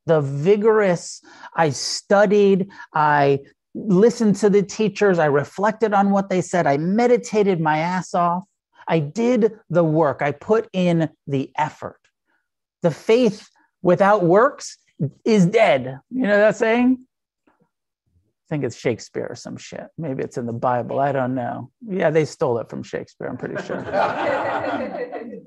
S1: the vigorous, I studied, I listened to the teachers, I reflected on what they said, I meditated my ass off. I did the work, I put in the effort. The faith without works is dead. You know that saying? I think it's Shakespeare or some shit. Maybe it's in the Bible. I don't know. Yeah, they stole it from Shakespeare, I'm pretty sure.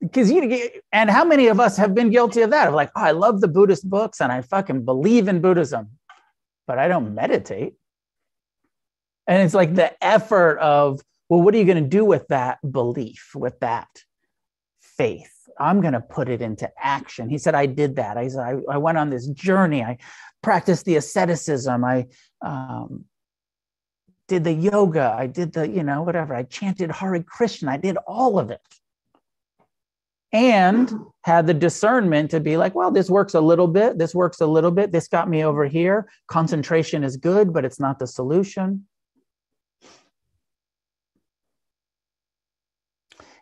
S1: Because you and how many of us have been guilty of that? Of like, oh, I love the Buddhist books and I fucking believe in Buddhism, but I don't meditate. And it's like the effort of, well, what are you going to do with that belief, with that faith? I'm going to put it into action. He said, I did that. I, said, I, I went on this journey. I practiced the asceticism. I um, did the yoga. I did the, you know, whatever. I chanted Hare Krishna. I did all of it. And had the discernment to be like, well, this works a little bit. This works a little bit. This got me over here. Concentration is good, but it's not the solution.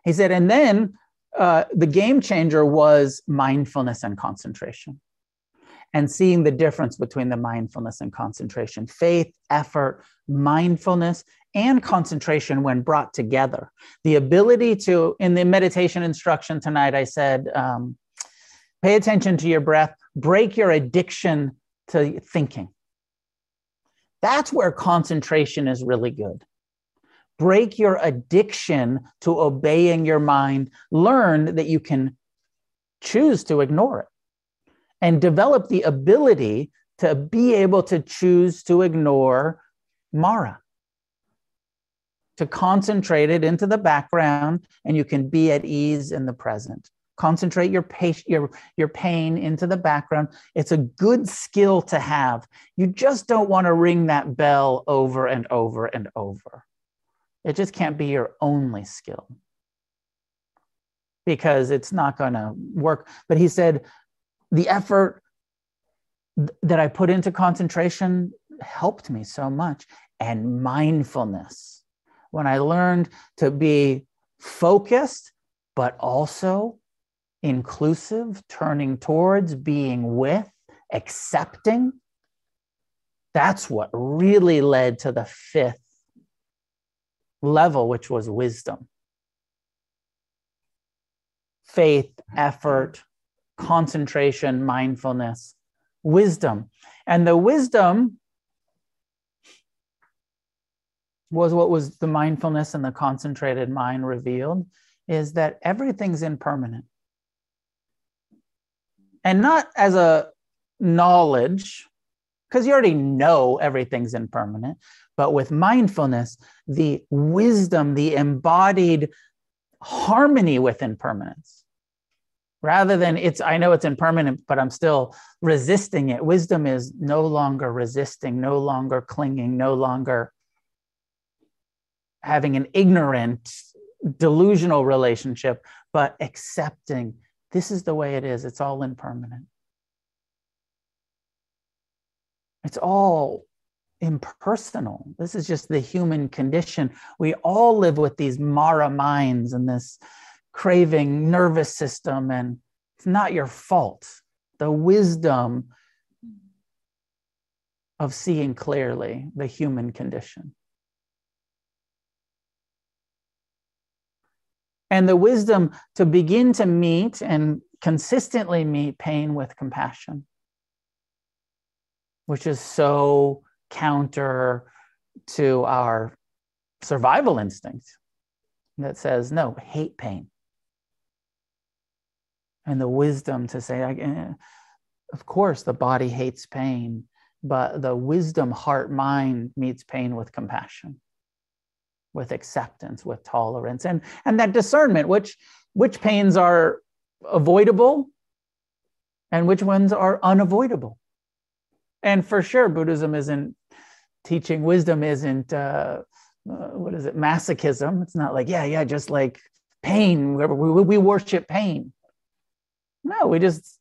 S1: He said, and then uh, the game changer was mindfulness and concentration and seeing the difference between the mindfulness and concentration. Faith effort mindfulness and concentration when brought together. The ability to in the meditation instruction tonight i said um, pay attention to your breath break your addiction to thinking. That's where concentration is really good. Break your addiction to obeying your mind, learn that you can choose to ignore it, and develop the ability to be able to choose to ignore Mara, to concentrate it into the background, and you can be at ease in the present. Concentrate your, your, your pain into the background. It's a good skill to have. You just don't want to ring that bell over and over and over. It just can't be your only skill because it's not going to work. But he said, the effort that I put into concentration helped me so much. And mindfulness. When I learned to be focused, but also inclusive, turning towards, being with, accepting, that's what really led to the fifth level, which was wisdom. Faith, effort, concentration, mindfulness, wisdom. And the wisdom was what was the mindfulness and the concentrated mind revealed is that everything's impermanent. And not as a knowledge, because you already know everything's impermanent, but with mindfulness, the wisdom, the embodied harmony with impermanence. Rather than it's, I know it's impermanent, but I'm still resisting it. Wisdom is no longer resisting, no longer clinging, no longer having an ignorant, delusional relationship, but accepting this is the way it is. It's all impermanent. It's all impersonal. This is just the human condition. We all live with these Mara minds and this craving nervous system, and it's not your fault. The wisdom of seeing clearly the human condition. And the wisdom to begin to meet and consistently meet pain with compassion, which is so counter to our survival instinct that says, no, hate pain. And the wisdom to say, eh, of course, the body hates pain, but the wisdom, heart, mind meets pain with compassion, with acceptance, with tolerance, and, and that discernment, which, which pains are avoidable and which ones are unavoidable. And for sure, Buddhism isn't teaching wisdom isn't uh, uh, what is it masochism. It's not like yeah yeah just like pain. We, we worship pain. No, we just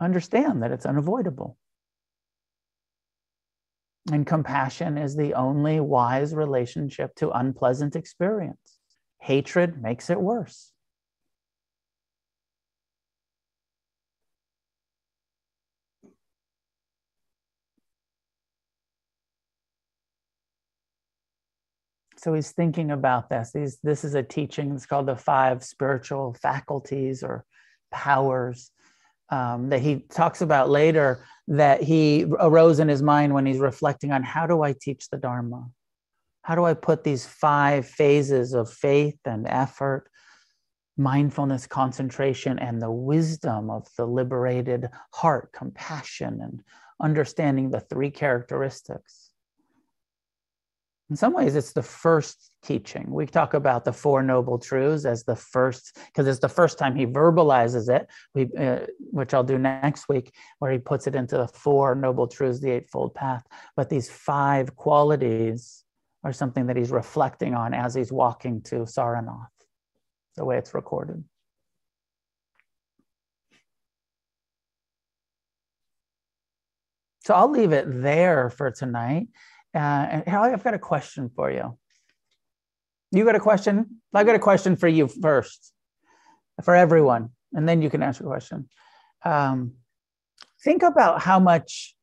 S1: understand that it's unavoidable. And compassion is the only wise relationship to unpleasant experience. hatred makes it worse. So he's thinking about this. These, this is a teaching. It's called the five spiritual faculties or powers um, that he talks about later that he arose in his mind when he's reflecting on how do I teach the Dharma? How do I put these five phases of faith and effort, mindfulness, concentration, and the wisdom of the liberated heart, compassion, and understanding the three characteristics? In some ways it's the first teaching. We talk about the four noble truths as the first because it's the first time he verbalizes it. We, uh, which i'll do next week where he puts it into the four noble truths the eightfold path. But these five qualities are something that he's reflecting on as he's walking to saranath the way it's recorded. So i'll leave it there for tonight uh, and I've got a question for you. You got a question? I've got a question for you first, for everyone, and then you can answer the question. Um, think about how much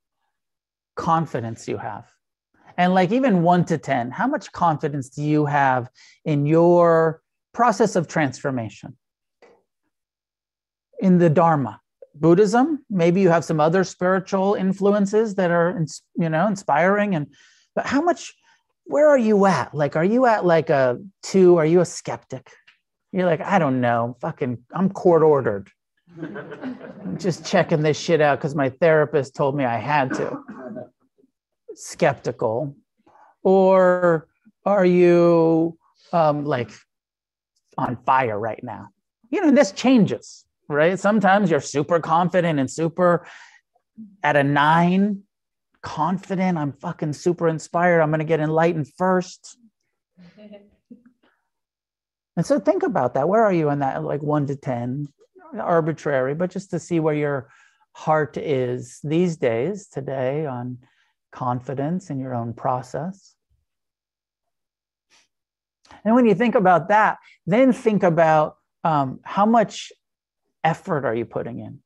S1: confidence you have. And like even one to 10, how much confidence do you have in your process of transformation? In the Dharma, Buddhism, maybe you have some other spiritual influences that are, you know, inspiring and but how much where are you at? Like are you at like a two? Are you a skeptic? You're like i don't know. Fucking i'm court ordered. I'm just checking this shit out because my therapist told me i had to. Skeptical. Or are you um, like on fire right now? You know this changes right? Sometimes you're super confident and super at a nine confident. I'm fucking super inspired. I'm going to get enlightened first. and so think about that. Where are you in that, like one to 10? Arbitrary, but just to see where your heart is these days, today, on confidence in your own process. And when you think about that, then think about um, how much effort are you putting in?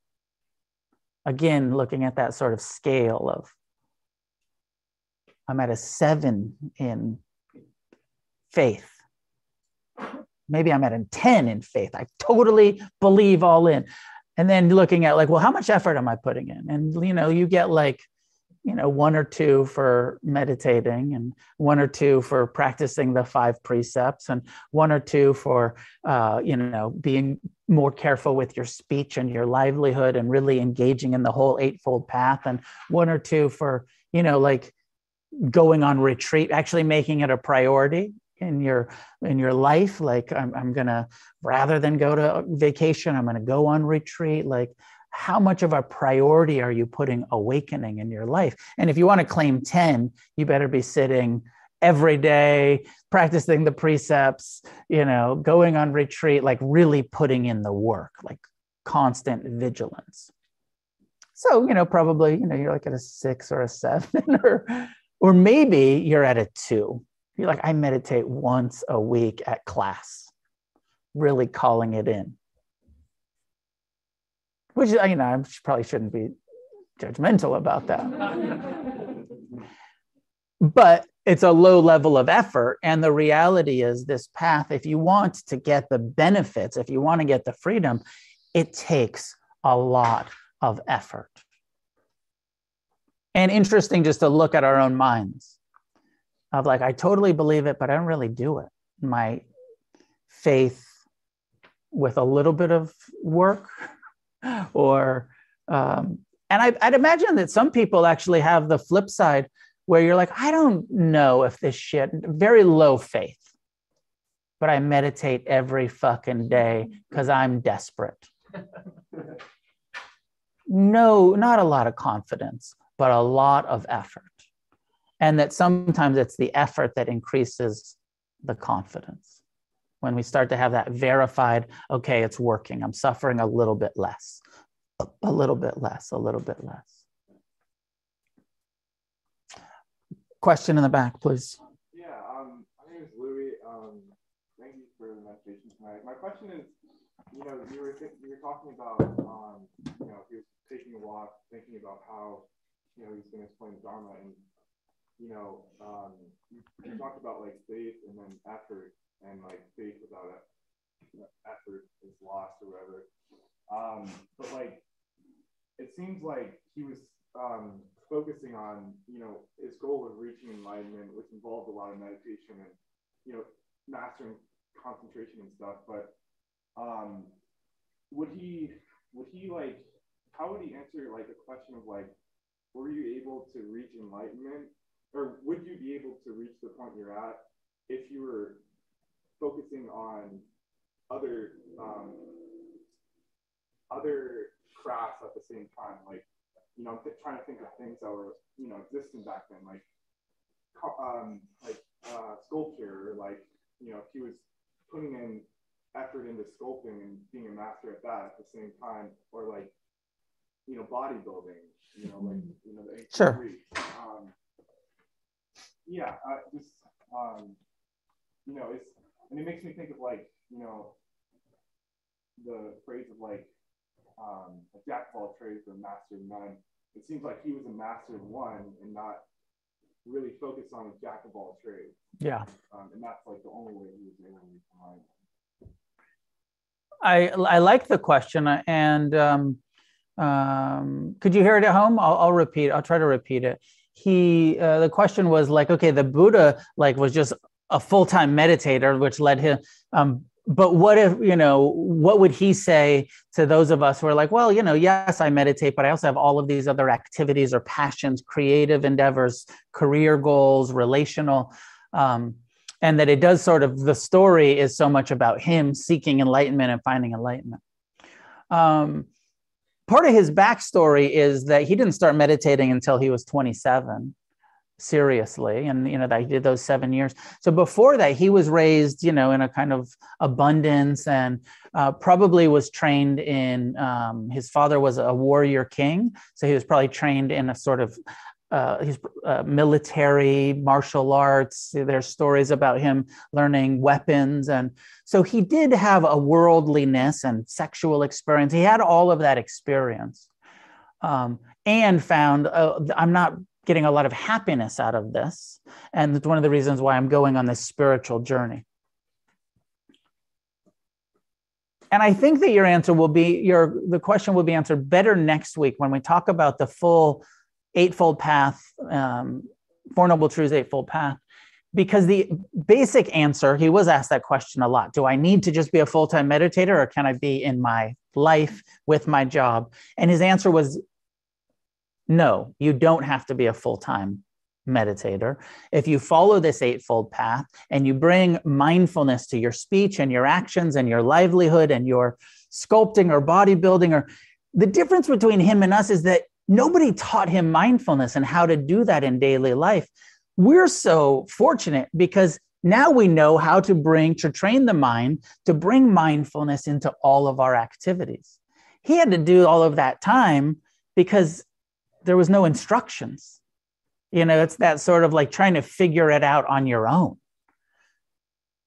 S1: Again, looking at that sort of scale of I'm at a seven in faith. Maybe I'm at a 10 in faith. I totally believe all in. And then looking at like, well, how much effort am I putting in? And you know, you get like, you know, one or two for meditating, and one or two for practicing the five precepts, and one or two for, uh, you know, being more careful with your speech and your livelihood, and really engaging in the whole eightfold path, and one or two for, you know, like going on retreat actually making it a priority in your in your life. Like i'm, I'm gonna rather than go to vacation i'm gonna go on retreat. Like how much of a priority are you putting awakening in your life? And if you want to claim 10 you better be sitting every day practicing the precepts you know going on retreat like really putting in the work like constant vigilance. So you know probably you know you're like at a six or a seven or or maybe you're at a two. You're like, I meditate once a week at class, really calling it in. Which, you know, I probably shouldn't be judgmental about that. but it's a low level of effort. And the reality is, this path, if you want to get the benefits, if you want to get the freedom, it takes a lot of effort and interesting just to look at our own minds of like i totally believe it but i don't really do it. My faith with a little bit of work or um, and I, i'd imagine that some people actually have the flip side where you're like i don't know if this shit very low faith but i meditate every fucking day because i'm desperate. No not a lot of confidence but a lot of effort. And that sometimes it's the effort that increases the confidence. When we start to have that verified, okay, it's working, I'm suffering a little bit less, a little bit less, a little bit less. Question in the back, please.
S3: Yeah, um, my name is Louis. Um, thank you for the meditation tonight. My question is, you know, you were th- you were talking about, um, you know, taking a walk, thinking about how, you know, he's going to explain Dharma, and you know, um, you talked about like faith and then effort, and like faith without effort is lost or whatever. Um, but like, it seems like he was um, focusing on, you know, his goal of reaching enlightenment, which involved a lot of meditation and, you know, mastering concentration and stuff. But um, would he, would he like, how would he answer like a question of like, were you able to reach enlightenment, or would you be able to reach the point you're at if you were focusing on other um, other crafts at the same time, like you know, th- trying to think of things that were, you know, existing back then, like, um, like uh, sculpture, like, you know, if he was putting in effort into sculpting and being a master at that at the same time, or like, you know, bodybuilding, you know, like, you know, the
S1: sure.
S3: Um, yeah, uh, just, um, you know, it's, and it makes me think of like, you know, the phrase of like, um, a jack of all trades or master of none it seems like he was a master of one and not really focused on a jack of all trades.
S1: Yeah.
S3: Um, and that's like the only way he was able to find.
S1: I I like the question, and um, um, could you hear it at home? I'll, I'll repeat. I'll try to repeat it. He uh, the question was like, okay, the Buddha like was just a full time meditator, which led him. Um, but what if you know what would he say to those of us who are like well you know yes i meditate but i also have all of these other activities or passions creative endeavors career goals relational um, and that it does sort of the story is so much about him seeking enlightenment and finding enlightenment um, part of his backstory is that he didn't start meditating until he was 27 seriously and you know that he did those seven years. So before that he was raised you know in a kind of abundance and uh, probably was trained in um, his father was a warrior king so he was probably trained in a sort of uh, his uh, military martial arts there's stories about him learning weapons and so he did have a worldliness and sexual experience he had all of that experience um, and found uh, i'm not getting a lot of happiness out of this. And it's one of the reasons why I'm going on this spiritual journey. And I think that your answer will be your the question will be answered better next week when we talk about the full eightfold path, um, Four Noble Truths Eightfold Path. Because the basic answer, he was asked that question a lot. Do I need to just be a full time meditator or can I be in my life with my job? And his answer was no, you don't have to be a full time meditator. If you follow this eightfold path and you bring mindfulness to your speech and your actions and your livelihood and your sculpting or bodybuilding, or the difference between him and us is that nobody taught him mindfulness and how to do that in daily life. We're so fortunate because now we know how to bring, to train the mind, to bring mindfulness into all of our activities. He had to do all of that time because there was no instructions. You know, it's that sort of like trying to figure it out on your own.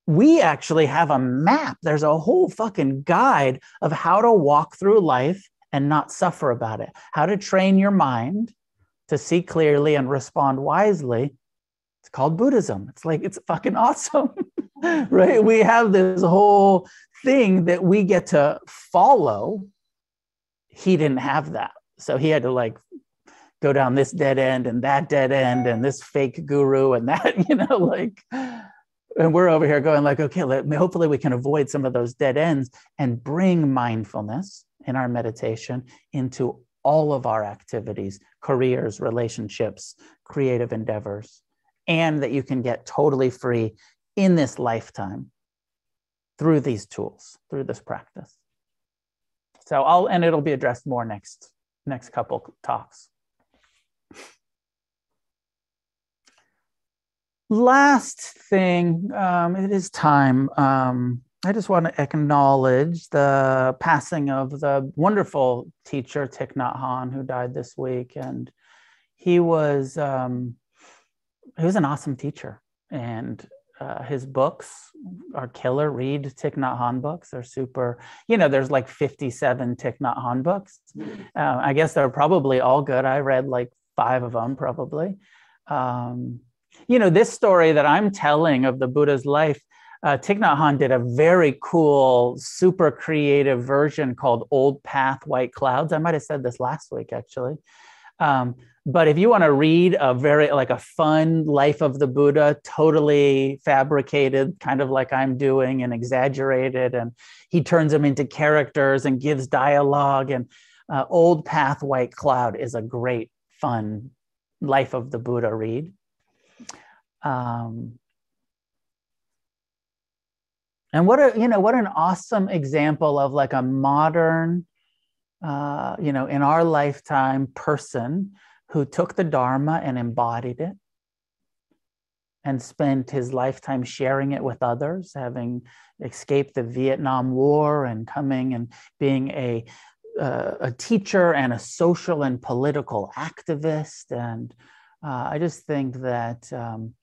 S1: We actually have a map. There's a whole fucking guide of how to walk through life and not suffer about it, how to train your mind to see clearly and respond wisely. It's called Buddhism. It's like, it's fucking awesome, right? We have this whole thing that we get to follow. He didn't have that. So he had to like go down this dead end and that dead end and this fake guru and that, you know, like, and we're over here going like, okay, let, hopefully we can avoid some of those dead ends and bring mindfulness in our meditation into all of our activities, careers, relationships, creative endeavors, and that you can get totally free in this lifetime through these tools, through this practice. So I'll, and it'll be addressed more next, next couple talks. last thing, um, it is time. Um, I just want to acknowledge the passing of the wonderful teacher Thich Nhat Hanh, who died this week, and he was um, he was an awesome teacher, and uh, his books are killer. Read Thich Nhat Hanh books. They're super, you know, there's like 57 Thich Nhat Hanh books. Uh, I guess they're probably all good. I read like five of them probably. Um, you know, this story that I'm telling of the Buddha's life, uh, Thich Nhat Hanh did a very cool, super creative version called Old Path, White Clouds. I might have said this last week, actually. Um, but if you want to read a very like a fun life of the buddha totally fabricated kind of like i'm doing and exaggerated and he turns them into characters and gives dialogue and uh, old path white cloud is a great fun life of the buddha read um, and what a you know what an awesome example of like a modern uh, you know in our lifetime person who took the Dharma and embodied it and spent his lifetime sharing it with others, having escaped the Vietnam War and coming and being a, uh, a teacher and a social and political activist. And uh, I just think that, um,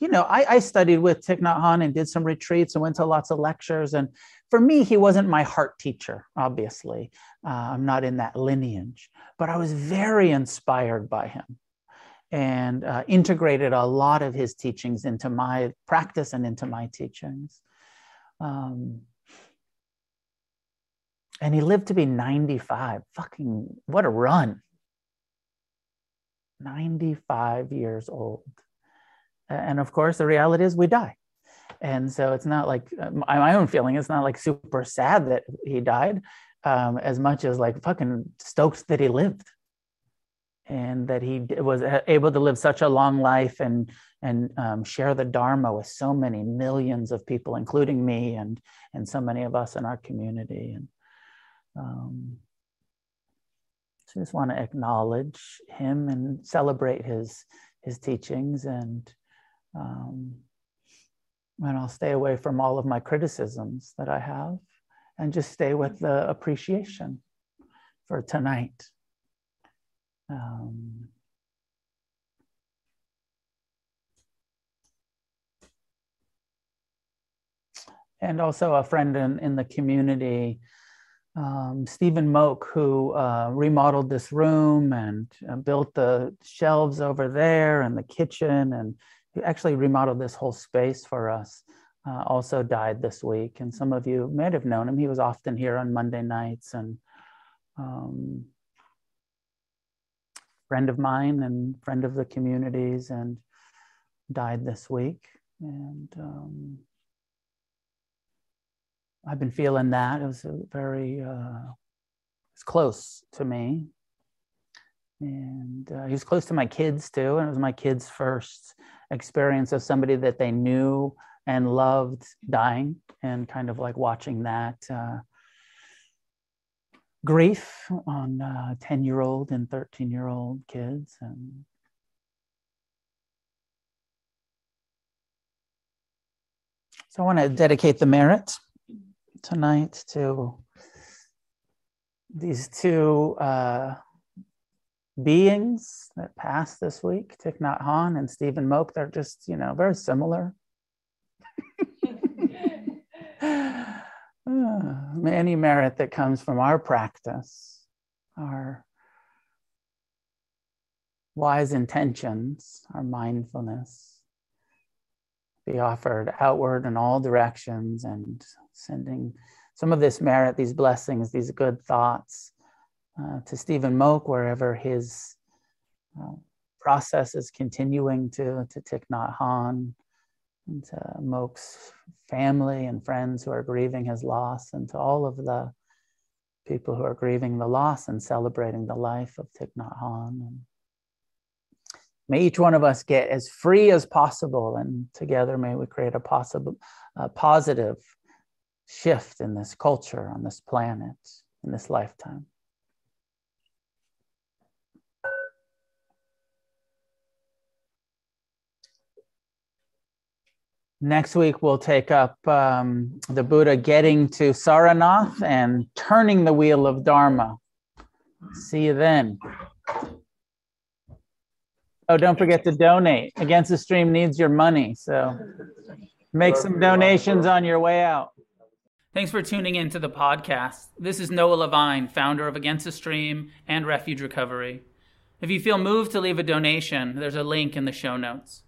S1: you know, I, I, studied with Thich Nhat Hanh and did some retreats and went to lots of lectures. And for me, he wasn't my heart teacher, obviously. Uh, I'm not in that lineage, but I was very inspired by him and uh, integrated a lot of his teachings into my practice and into my teachings. Um, and he lived to be 95. Fucking, what a run. 95 years old. And of course, the reality is we die. And so it's not like uh, my own feeling, it's not like super sad that he died um, as much as like fucking stoked that he lived and that he was able to live such a long life and and um, share the dharma with so many millions of people including me and and so many of us in our community and um, so just want to acknowledge him and celebrate his his teachings and um, and I'll stay away from all of my criticisms that I have and just stay with the appreciation for tonight. Um, and also a friend in, in the community, um, Stephen Moak, who uh, remodeled this room and uh, built the shelves over there and the kitchen, and he actually remodeled this whole space for us uh, also died this week. And some of you might have known him. He was often here on Monday nights and um, friend of mine and friend of the communities and died this week. And um, I've been feeling that. It was very, uh, it's close to me. And uh, he was close to my kids too. And it was my kids' first experience of somebody that they knew and loved dying and kind of like watching that uh, grief on 10 uh, year old and 13 year old kids and so i want to dedicate the merit tonight to these two uh, beings that passed this week, Thich Nhat Hanh and Stephen Moak. They're just, you know, very similar. any merit that comes from our practice, our wise intentions, our mindfulness, be offered outward in all directions and sending some of this merit, these blessings, these good thoughts uh, to Stephen Moak, wherever his uh, process is continuing to, to Thich Nhat Hanh, and to Moak's family and friends who are grieving his loss, and to all of the people who are grieving the loss and celebrating the life of Thich Nhat Hanh. And may each one of us get as free as possible, and together may we create a possible, a positive shift in this culture, on this planet, in this lifetime. Next week, we'll take up um, the Buddha getting to Saranath and turning the wheel of Dharma. See you then. Oh, don't forget to donate. Against the Stream needs your money. So
S4: Make some donations on your way out.
S1: Thanks for tuning in to the podcast. This is Noah Levine, founder of Against the Stream and Refuge Recovery. If you feel moved to leave a donation, there's a link in the show notes.